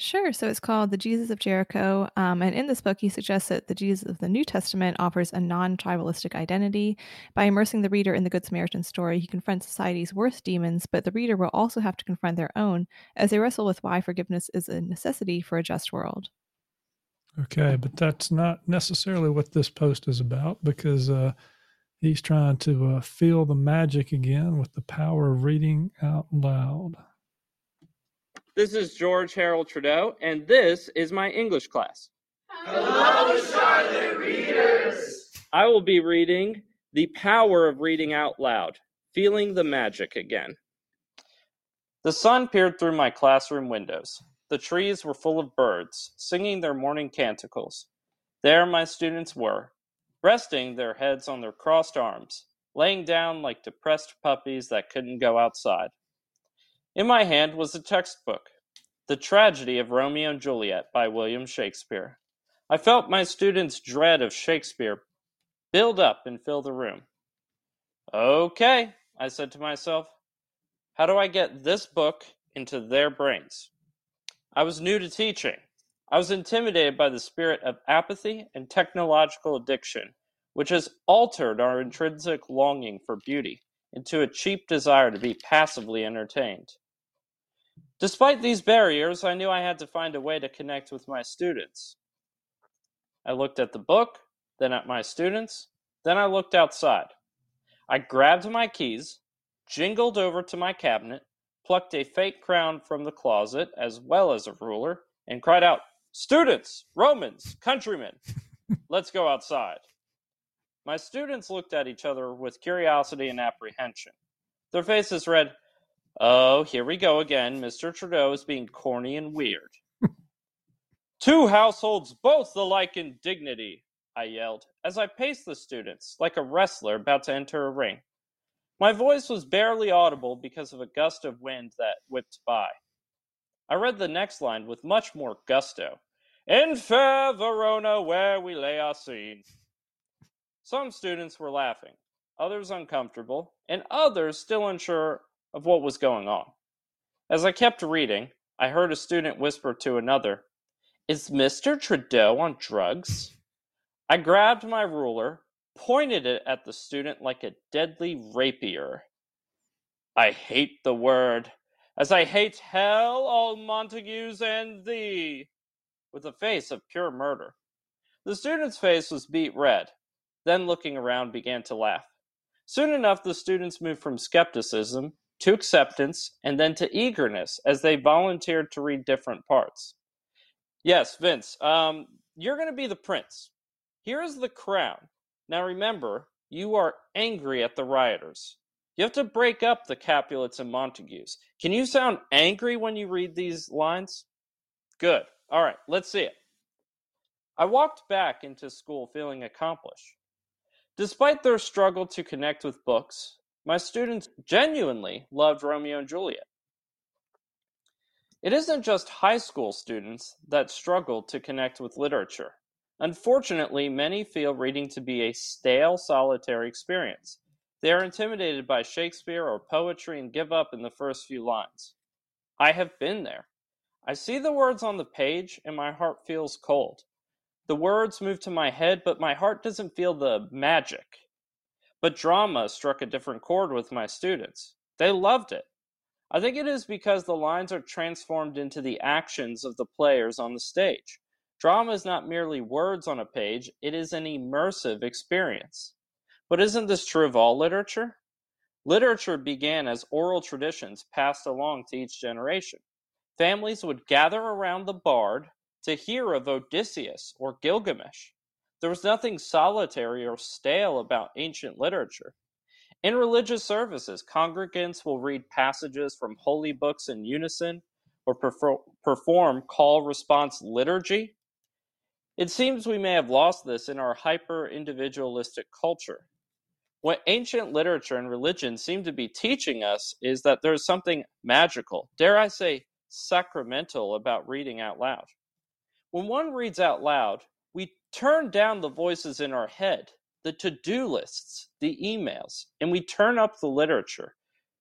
Sure. So it's called The Jesus of Jericho. Um, and in this book, he suggests that the Jesus of the New Testament offers a non tribalistic identity. By immersing the reader in the Good Samaritan story, he confronts society's worst demons, but the reader will also have to confront their own as they wrestle with why forgiveness is a necessity for a just world. Okay, but that's not necessarily what this post is about because uh, he's trying to uh, feel the magic again with the power of reading out loud. This is George Harold Trudeau, and this is my English class. Hello, Charlotte readers! I will be reading The Power of Reading Out Loud Feeling the Magic Again. The sun peered through my classroom windows. The trees were full of birds, singing their morning canticles. There my students were, resting their heads on their crossed arms, laying down like depressed puppies that couldn't go outside. In my hand was a textbook, The Tragedy of Romeo and Juliet by William Shakespeare. I felt my students' dread of Shakespeare build up and fill the room. Okay, I said to myself, how do I get this book into their brains? I was new to teaching. I was intimidated by the spirit of apathy and technological addiction, which has altered our intrinsic longing for beauty into a cheap desire to be passively entertained. Despite these barriers, I knew I had to find a way to connect with my students. I looked at the book, then at my students, then I looked outside. I grabbed my keys, jingled over to my cabinet, plucked a fake crown from the closet as well as a ruler, and cried out, Students, Romans, countrymen, let's go outside. My students looked at each other with curiosity and apprehension. Their faces read, Oh, here we go again. Mr. Trudeau is being corny and weird. Two households, both alike in dignity, I yelled as I paced the students like a wrestler about to enter a ring. My voice was barely audible because of a gust of wind that whipped by. I read the next line with much more gusto. In fair Verona, where we lay our scene. Some students were laughing, others uncomfortable, and others still unsure of what was going on. As I kept reading, I heard a student whisper to another, Is Mr. Trudeau on drugs? I grabbed my ruler, pointed it at the student like a deadly rapier. I hate the word, as I hate hell, all Montagues, and thee, with a face of pure murder. The student's face was beet red, then looking around began to laugh. Soon enough, the students moved from skepticism to acceptance and then to eagerness as they volunteered to read different parts. Yes, Vince, um, you're going to be the prince. Here is the crown. Now remember, you are angry at the rioters. You have to break up the Capulets and Montagues. Can you sound angry when you read these lines? Good. All right, let's see it. I walked back into school feeling accomplished. Despite their struggle to connect with books, my students genuinely loved Romeo and Juliet. It isn't just high school students that struggle to connect with literature. Unfortunately, many feel reading to be a stale, solitary experience. They are intimidated by Shakespeare or poetry and give up in the first few lines. I have been there. I see the words on the page and my heart feels cold. The words move to my head, but my heart doesn't feel the magic. But drama struck a different chord with my students. They loved it. I think it is because the lines are transformed into the actions of the players on the stage. Drama is not merely words on a page, it is an immersive experience. But isn't this true of all literature? Literature began as oral traditions passed along to each generation. Families would gather around the bard to hear of Odysseus or Gilgamesh. There was nothing solitary or stale about ancient literature. In religious services, congregants will read passages from holy books in unison or perform call response liturgy. It seems we may have lost this in our hyper individualistic culture. What ancient literature and religion seem to be teaching us is that there's something magical, dare I say, sacramental about reading out loud. When one reads out loud, we turn down the voices in our head, the to do lists, the emails, and we turn up the literature.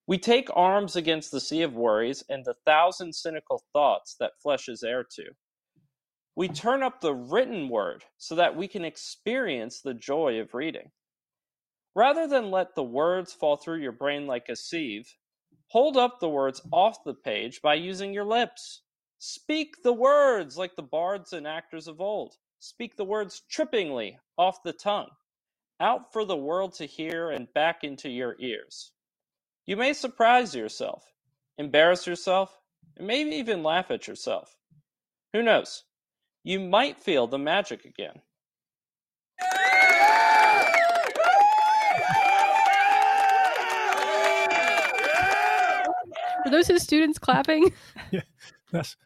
We take arms against the sea of worries and the thousand cynical thoughts that flesh is heir to. We turn up the written word so that we can experience the joy of reading. Rather than let the words fall through your brain like a sieve, hold up the words off the page by using your lips. Speak the words like the bards and actors of old. Speak the words trippingly off the tongue, out for the world to hear and back into your ears. You may surprise yourself, embarrass yourself, and maybe even laugh at yourself. Who knows? You might feel the magic again. Are those his students clapping? Yeah, that's.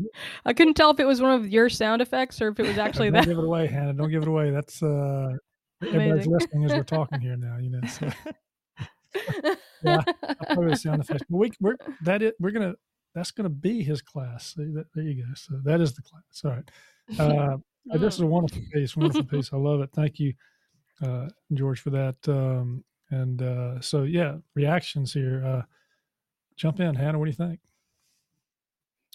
I couldn't tell if it was one of your sound effects or if it was actually Don't that. give it away, Hannah. Don't give it away. That's uh, everybody's listening as we're talking here now. You know. So. yeah, I'll probably sound effects. But we, we're that it. We're gonna. That's gonna be his class. There you go. So that is the class. All right. Uh, uh, this is a wonderful piece. Wonderful piece. I love it. Thank you, uh, George, for that. Um, and uh, so yeah, reactions here. Uh, jump in, Hannah. What do you think?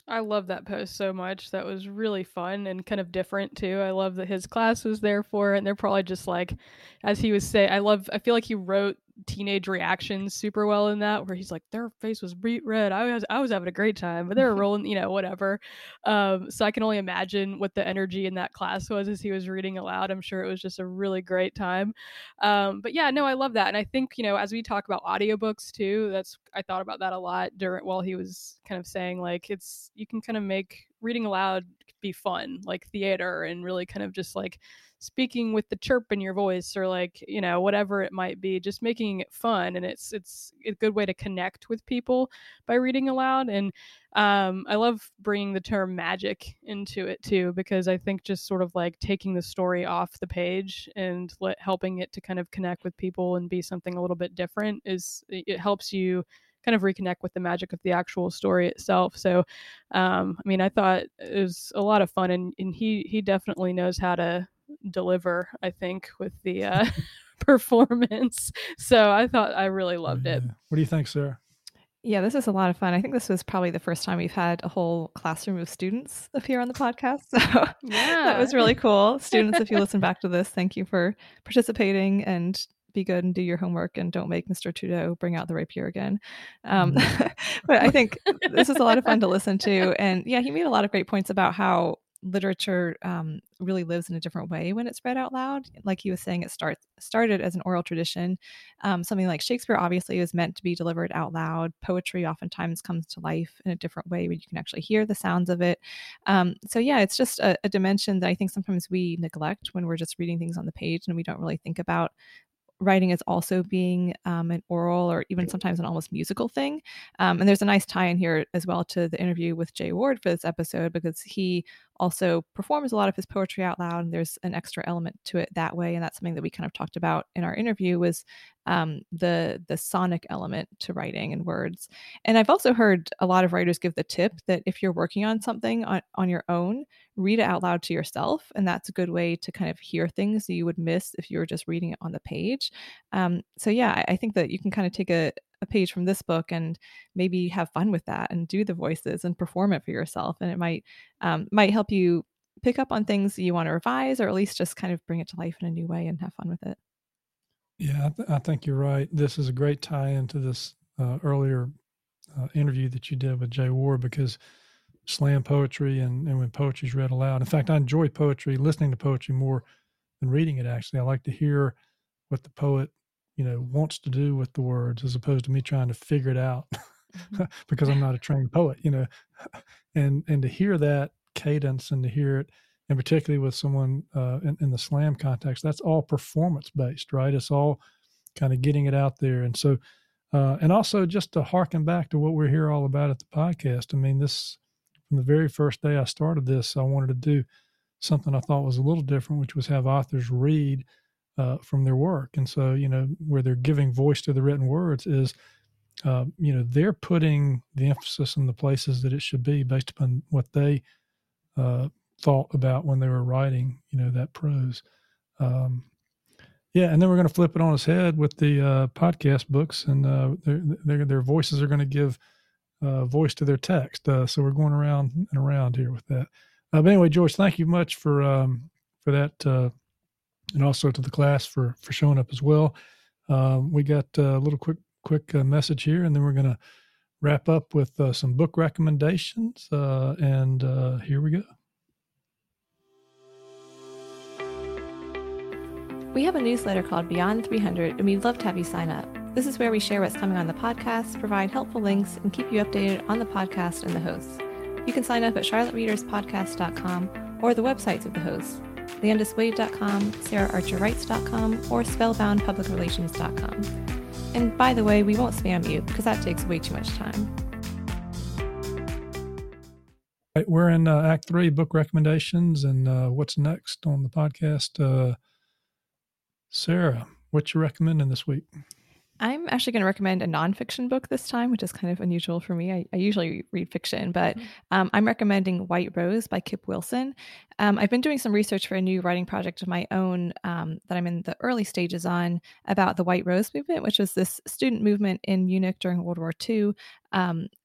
I love that post so much. That was really fun and kind of different too. I love that his class was there for and they're probably just like, as he was saying, I love. I feel like he wrote teenage reactions super well in that, where he's like, their face was beet red. I was I was having a great time, but they were rolling, you know, whatever. Um, so I can only imagine what the energy in that class was as he was reading aloud. I'm sure it was just a really great time. Um, but yeah, no, I love that, and I think you know, as we talk about audiobooks too, that's I thought about that a lot during while he was kind of saying like it's you can kind of make reading aloud could be fun like theater and really kind of just like speaking with the chirp in your voice or like you know whatever it might be just making it fun and it's it's a good way to connect with people by reading aloud and um, i love bringing the term magic into it too because i think just sort of like taking the story off the page and let, helping it to kind of connect with people and be something a little bit different is it helps you kind of reconnect with the magic of the actual story itself. So, um, I mean, I thought it was a lot of fun, and, and he he definitely knows how to deliver. I think with the uh, performance. So I thought I really loved yeah. it. What do you think, Sarah? Yeah, this is a lot of fun. I think this was probably the first time we've had a whole classroom of students appear on the podcast. So yeah. that was really cool. Students, if you listen back to this, thank you for participating and be good and do your homework and don't make Mr. Trudeau bring out the rapier again. Um, mm. but I think this is a lot of fun to listen to. And yeah, he made a lot of great points about how literature um, really lives in a different way when it's read out loud. Like he was saying, it starts started as an oral tradition. Um, something like Shakespeare obviously is meant to be delivered out loud. Poetry oftentimes comes to life in a different way where you can actually hear the sounds of it. Um, so yeah, it's just a, a dimension that I think sometimes we neglect when we're just reading things on the page and we don't really think about writing as also being um, an oral or even sometimes an almost musical thing. Um, and there's a nice tie in here as well to the interview with Jay Ward for this episode because he also performs a lot of his poetry out loud and there's an extra element to it that way and that's something that we kind of talked about in our interview was um, the the sonic element to writing and words. And i've also heard a lot of writers give the tip that if you're working on something on, on your own read it out loud to yourself and that's a good way to kind of hear things that you would miss if you were just reading it on the page. Um, so yeah I, I think that you can kind of take a, a page from this book and maybe have fun with that and do the voices and perform it for yourself and it might um, might help you pick up on things you want to revise or at least just kind of bring it to life in a new way and have fun with it. Yeah i, th- I think you're right. This is a great tie into this uh, earlier uh, interview that you did with jay ward because slam poetry and, and when poetry is read aloud. In fact i enjoy poetry listening to poetry more than reading it actually. I like to hear what the poet you know wants to do with the words as opposed to me trying to figure it out mm-hmm. because i'm not a trained poet you know? And and to hear that cadence and to hear it and particularly with someone uh, in, in the slam context that's all performance based right? It's all kind of getting it out there. And so uh, and also just to harken back to what we're here all about at the podcast i mean this from the very first day i started this i wanted to do something i thought was a little different which was have authors read uh, from their work. And so, you know, where they're giving voice to the written words is, uh, you know, they're putting the emphasis in the places that it should be based upon what they uh, thought about when they were writing, you know, that prose. Um, yeah, and then we're going to flip it on its head with the uh, podcast books, and uh, their, their, their voices are going to give uh, voice to their text. so we're going around and around here with that. but anyway, George, thank you much for um, for that and also to the class for for showing up as well. Um, we got a little quick quick uh, message here, and then we're going to wrap up with uh, some book recommendations. Uh, and uh, here we go. We have a newsletter called Beyond 300, and we'd love to have you sign up. This is where we share what's coming on the podcast, provide helpful links, and keep you updated on the podcast and the hosts. You can sign up at charlottereaderspodcast.com or the websites of the hosts. LandisWade.com, SarahArcherWrites.com, or SpellboundPublicRelations.com. And by the way, we won't spam you because that takes way too much time. Right, we're in uh, Act Three, book recommendations, and uh, what's next on the podcast? Uh, Sarah, what you recommending this week? I'm actually going to recommend a nonfiction book this time, which is kind of unusual for me. I, I usually read fiction, but mm-hmm. um, I'm recommending White Rose by Kip Wilson. Um, I've been doing some research for a new writing project of my own um, that I'm in the early stages on about the White Rose movement, which was this student movement in Munich during World War II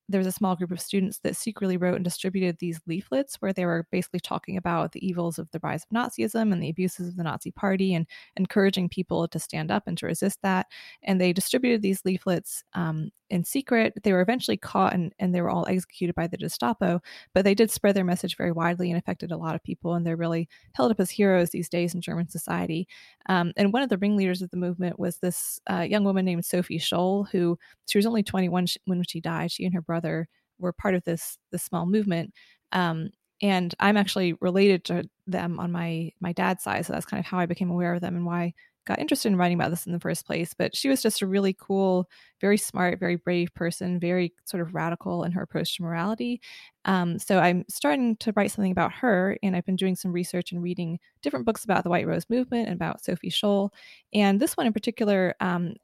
there was a small group of students that secretly wrote and distributed these leaflets where they were basically talking about the evils of the rise of Nazism and the abuses of the Nazi Party and encouraging people to stand up and to resist that. And they distributed these leaflets um, in secret. They were eventually caught and, and they were all executed by the Gestapo, but they did spread their message very widely and affected a lot of people. And they're really held up as heroes these days in German society. Um, and one of the ringleaders of the movement was this uh, young woman named Sophie Scholl, who she was only 21 when she died. She and her brother were part of this this small movement. Um, and I'm actually related to them on my my dad's side, so that's kind of how I became aware of them and why got interested in writing about this in the first place. But she was just a really cool, very smart, very brave person, very sort of radical in her approach to morality. Um, so I'm starting to write something about her, and I've been doing some research and reading different books about the White Rose movement and about Sophie Scholl. And this one in particular, um,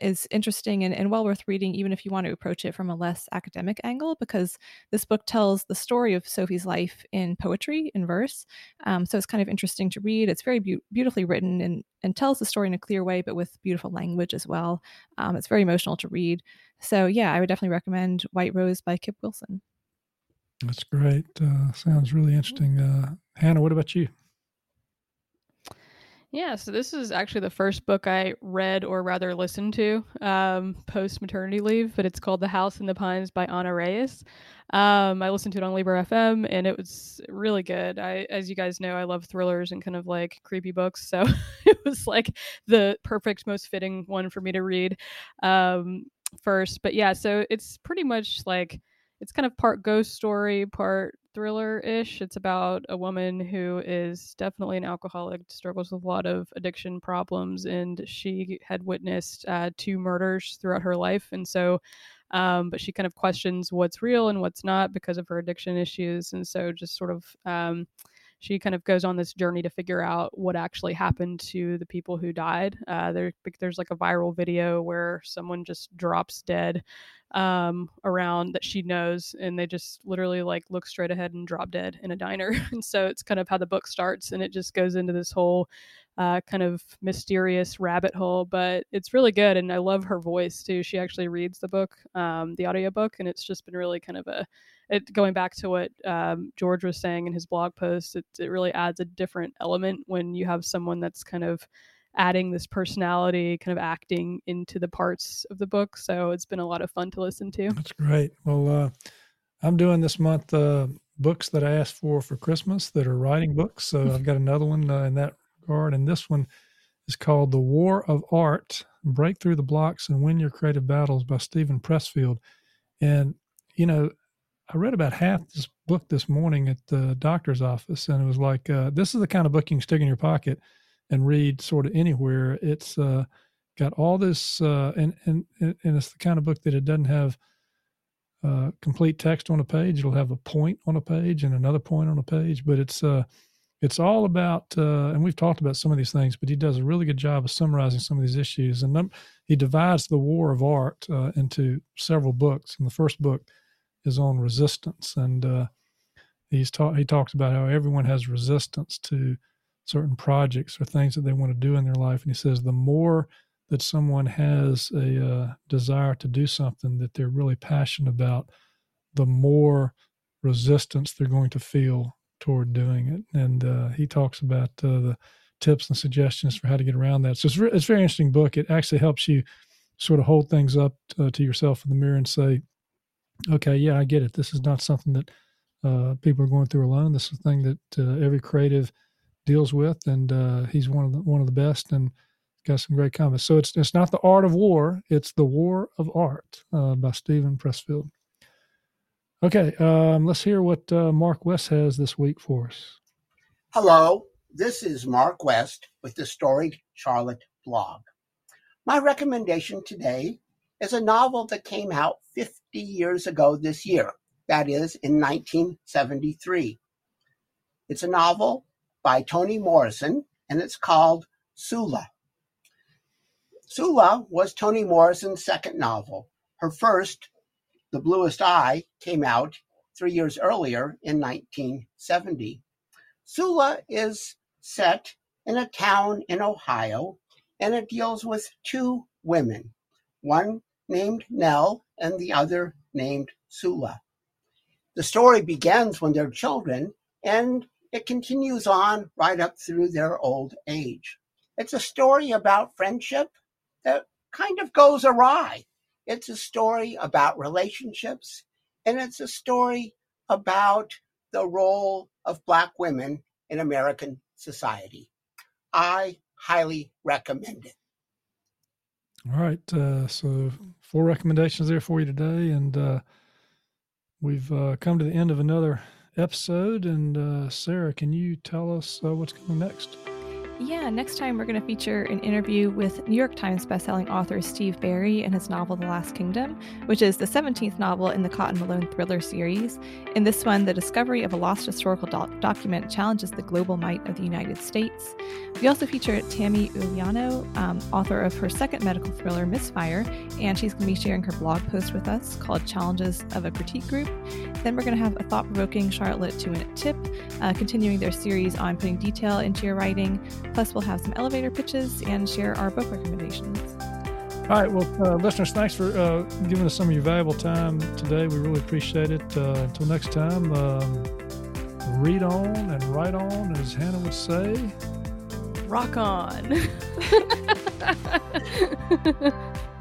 is interesting and, and well worth reading, even if you want to approach it from a less academic angle, because this book tells the story of Sophie's life in poetry, in verse. Um, so it's kind of interesting to read. It's very be- beautifully written and, and tells the story in a clear way, but with beautiful language as well. Um, it's very emotional to read. So, yeah, I would definitely recommend White Rose by Kip Wilson. That's great. Uh, sounds really interesting. Uh, Hannah, what about you? Yeah, so this is actually the first book I read or rather listened to um, post maternity leave, but it's called The House in the Pines by Ana Reyes. Um, I listened to it on Libro FM and it was really good. I, as you guys know, I love thrillers and kind of like creepy books, so it was like the perfect, most fitting one for me to read um, first. But yeah, so it's pretty much like it's kind of part ghost story, part thriller ish. It's about a woman who is definitely an alcoholic, struggles with a lot of addiction problems, and she had witnessed uh, two murders throughout her life. And so, um, but she kind of questions what's real and what's not because of her addiction issues. And so, just sort of, um, she kind of goes on this journey to figure out what actually happened to the people who died. Uh, there, there's like a viral video where someone just drops dead um, around that she knows, and they just literally like look straight ahead and drop dead in a diner. and so it's kind of how the book starts, and it just goes into this whole uh, kind of mysterious rabbit hole. But it's really good, and I love her voice too. She actually reads the book, um, the audiobook, and it's just been really kind of a it going back to what um, George was saying in his blog post. It, it really adds a different element when you have someone that's kind of adding this personality, kind of acting into the parts of the book. So it's been a lot of fun to listen to. That's great. Well, uh, I'm doing this month uh, books that I asked for for Christmas that are writing books. So I've got another one uh, in that and this one is called "The War of Art: Break Through the Blocks and Win Your Creative Battles" by Steven Pressfield. And you know, I read about half this book this morning at the doctor's office, and it was like, uh, this is the kind of book you can stick in your pocket and read sort of anywhere. It's uh, got all this, uh, and and and it's the kind of book that it doesn't have uh, complete text on a page. It'll have a point on a page and another point on a page, but it's uh, it's all about. Uh, and we've talked about some of these things, but he does a really good job of summarizing some of these issues. And num- he divides the war of art uh, into several books. And the first book is on resistance, and uh, he's taught. He talks about how everyone has resistance to certain projects or things that they want to do in their life. And he says the more that someone has a uh, desire to do something that they're really passionate about, the more resistance they're going to feel toward doing it. And uh, he talks about uh, the tips and suggestions for how to get around that. So it's, re- it's a very interesting book. It actually helps you sort of hold things up uh, to yourself in the mirror and say, okay, yeah, I get it. This is not something that uh, people are going through alone. This is a thing that uh, every creative – deals with, and uh, he's one of the one of the best and got some great comments. So it's it's not the art of war; it's the war of art by Steven Pressfield. Okay, um, let's hear what uh, Mark West has this week for us. Hello, this is Mark West with the Storied Charlotte blog. My recommendation today is a novel that came out 50 years ago this year, that is, in 1973. It's a novel by Toni Morrison, and it's called Sula. Sula was Toni Morrison's second novel. Her first, The Bluest Eye, came out three years earlier in 1970. Sula is set in a town in Ohio, and it deals with two women, one named Nell and the other named Sula. The story begins when they're children, and it continues on right up through their old age. It's a story about friendship that kind of goes awry. It's a story about relationships, and it's a story about the role of Black women in American society. I highly recommend it. All right. Uh, so, four recommendations there for you today. And uh, we've uh, come to the end of another episode. And uh, Sarah, can you tell us uh, what's coming next? Yeah, next time we're going to feature an interview with New York Times bestselling author Steve Berry and his novel The Last Kingdom, which is the 17th novel in the Cotton Malone thriller series. In this one, the discovery of a lost historical do- document challenges the global might of the United States. We also feature Tammy Euliano, um, author of her second medical thriller, Misfire, and she's going to be sharing her blog post with us called Challenges of a Critique Group. Then we're going to have a thought provoking Charlotte two minute tip, uh, continuing their series on putting detail into your writing. Plus, we'll have some elevator pitches and share our book recommendations. All right. Well, uh, listeners, thanks for uh, giving us some of your valuable time today. We really appreciate it. Uh, until next time, um, read on and write on, as Hannah would say. Rock on.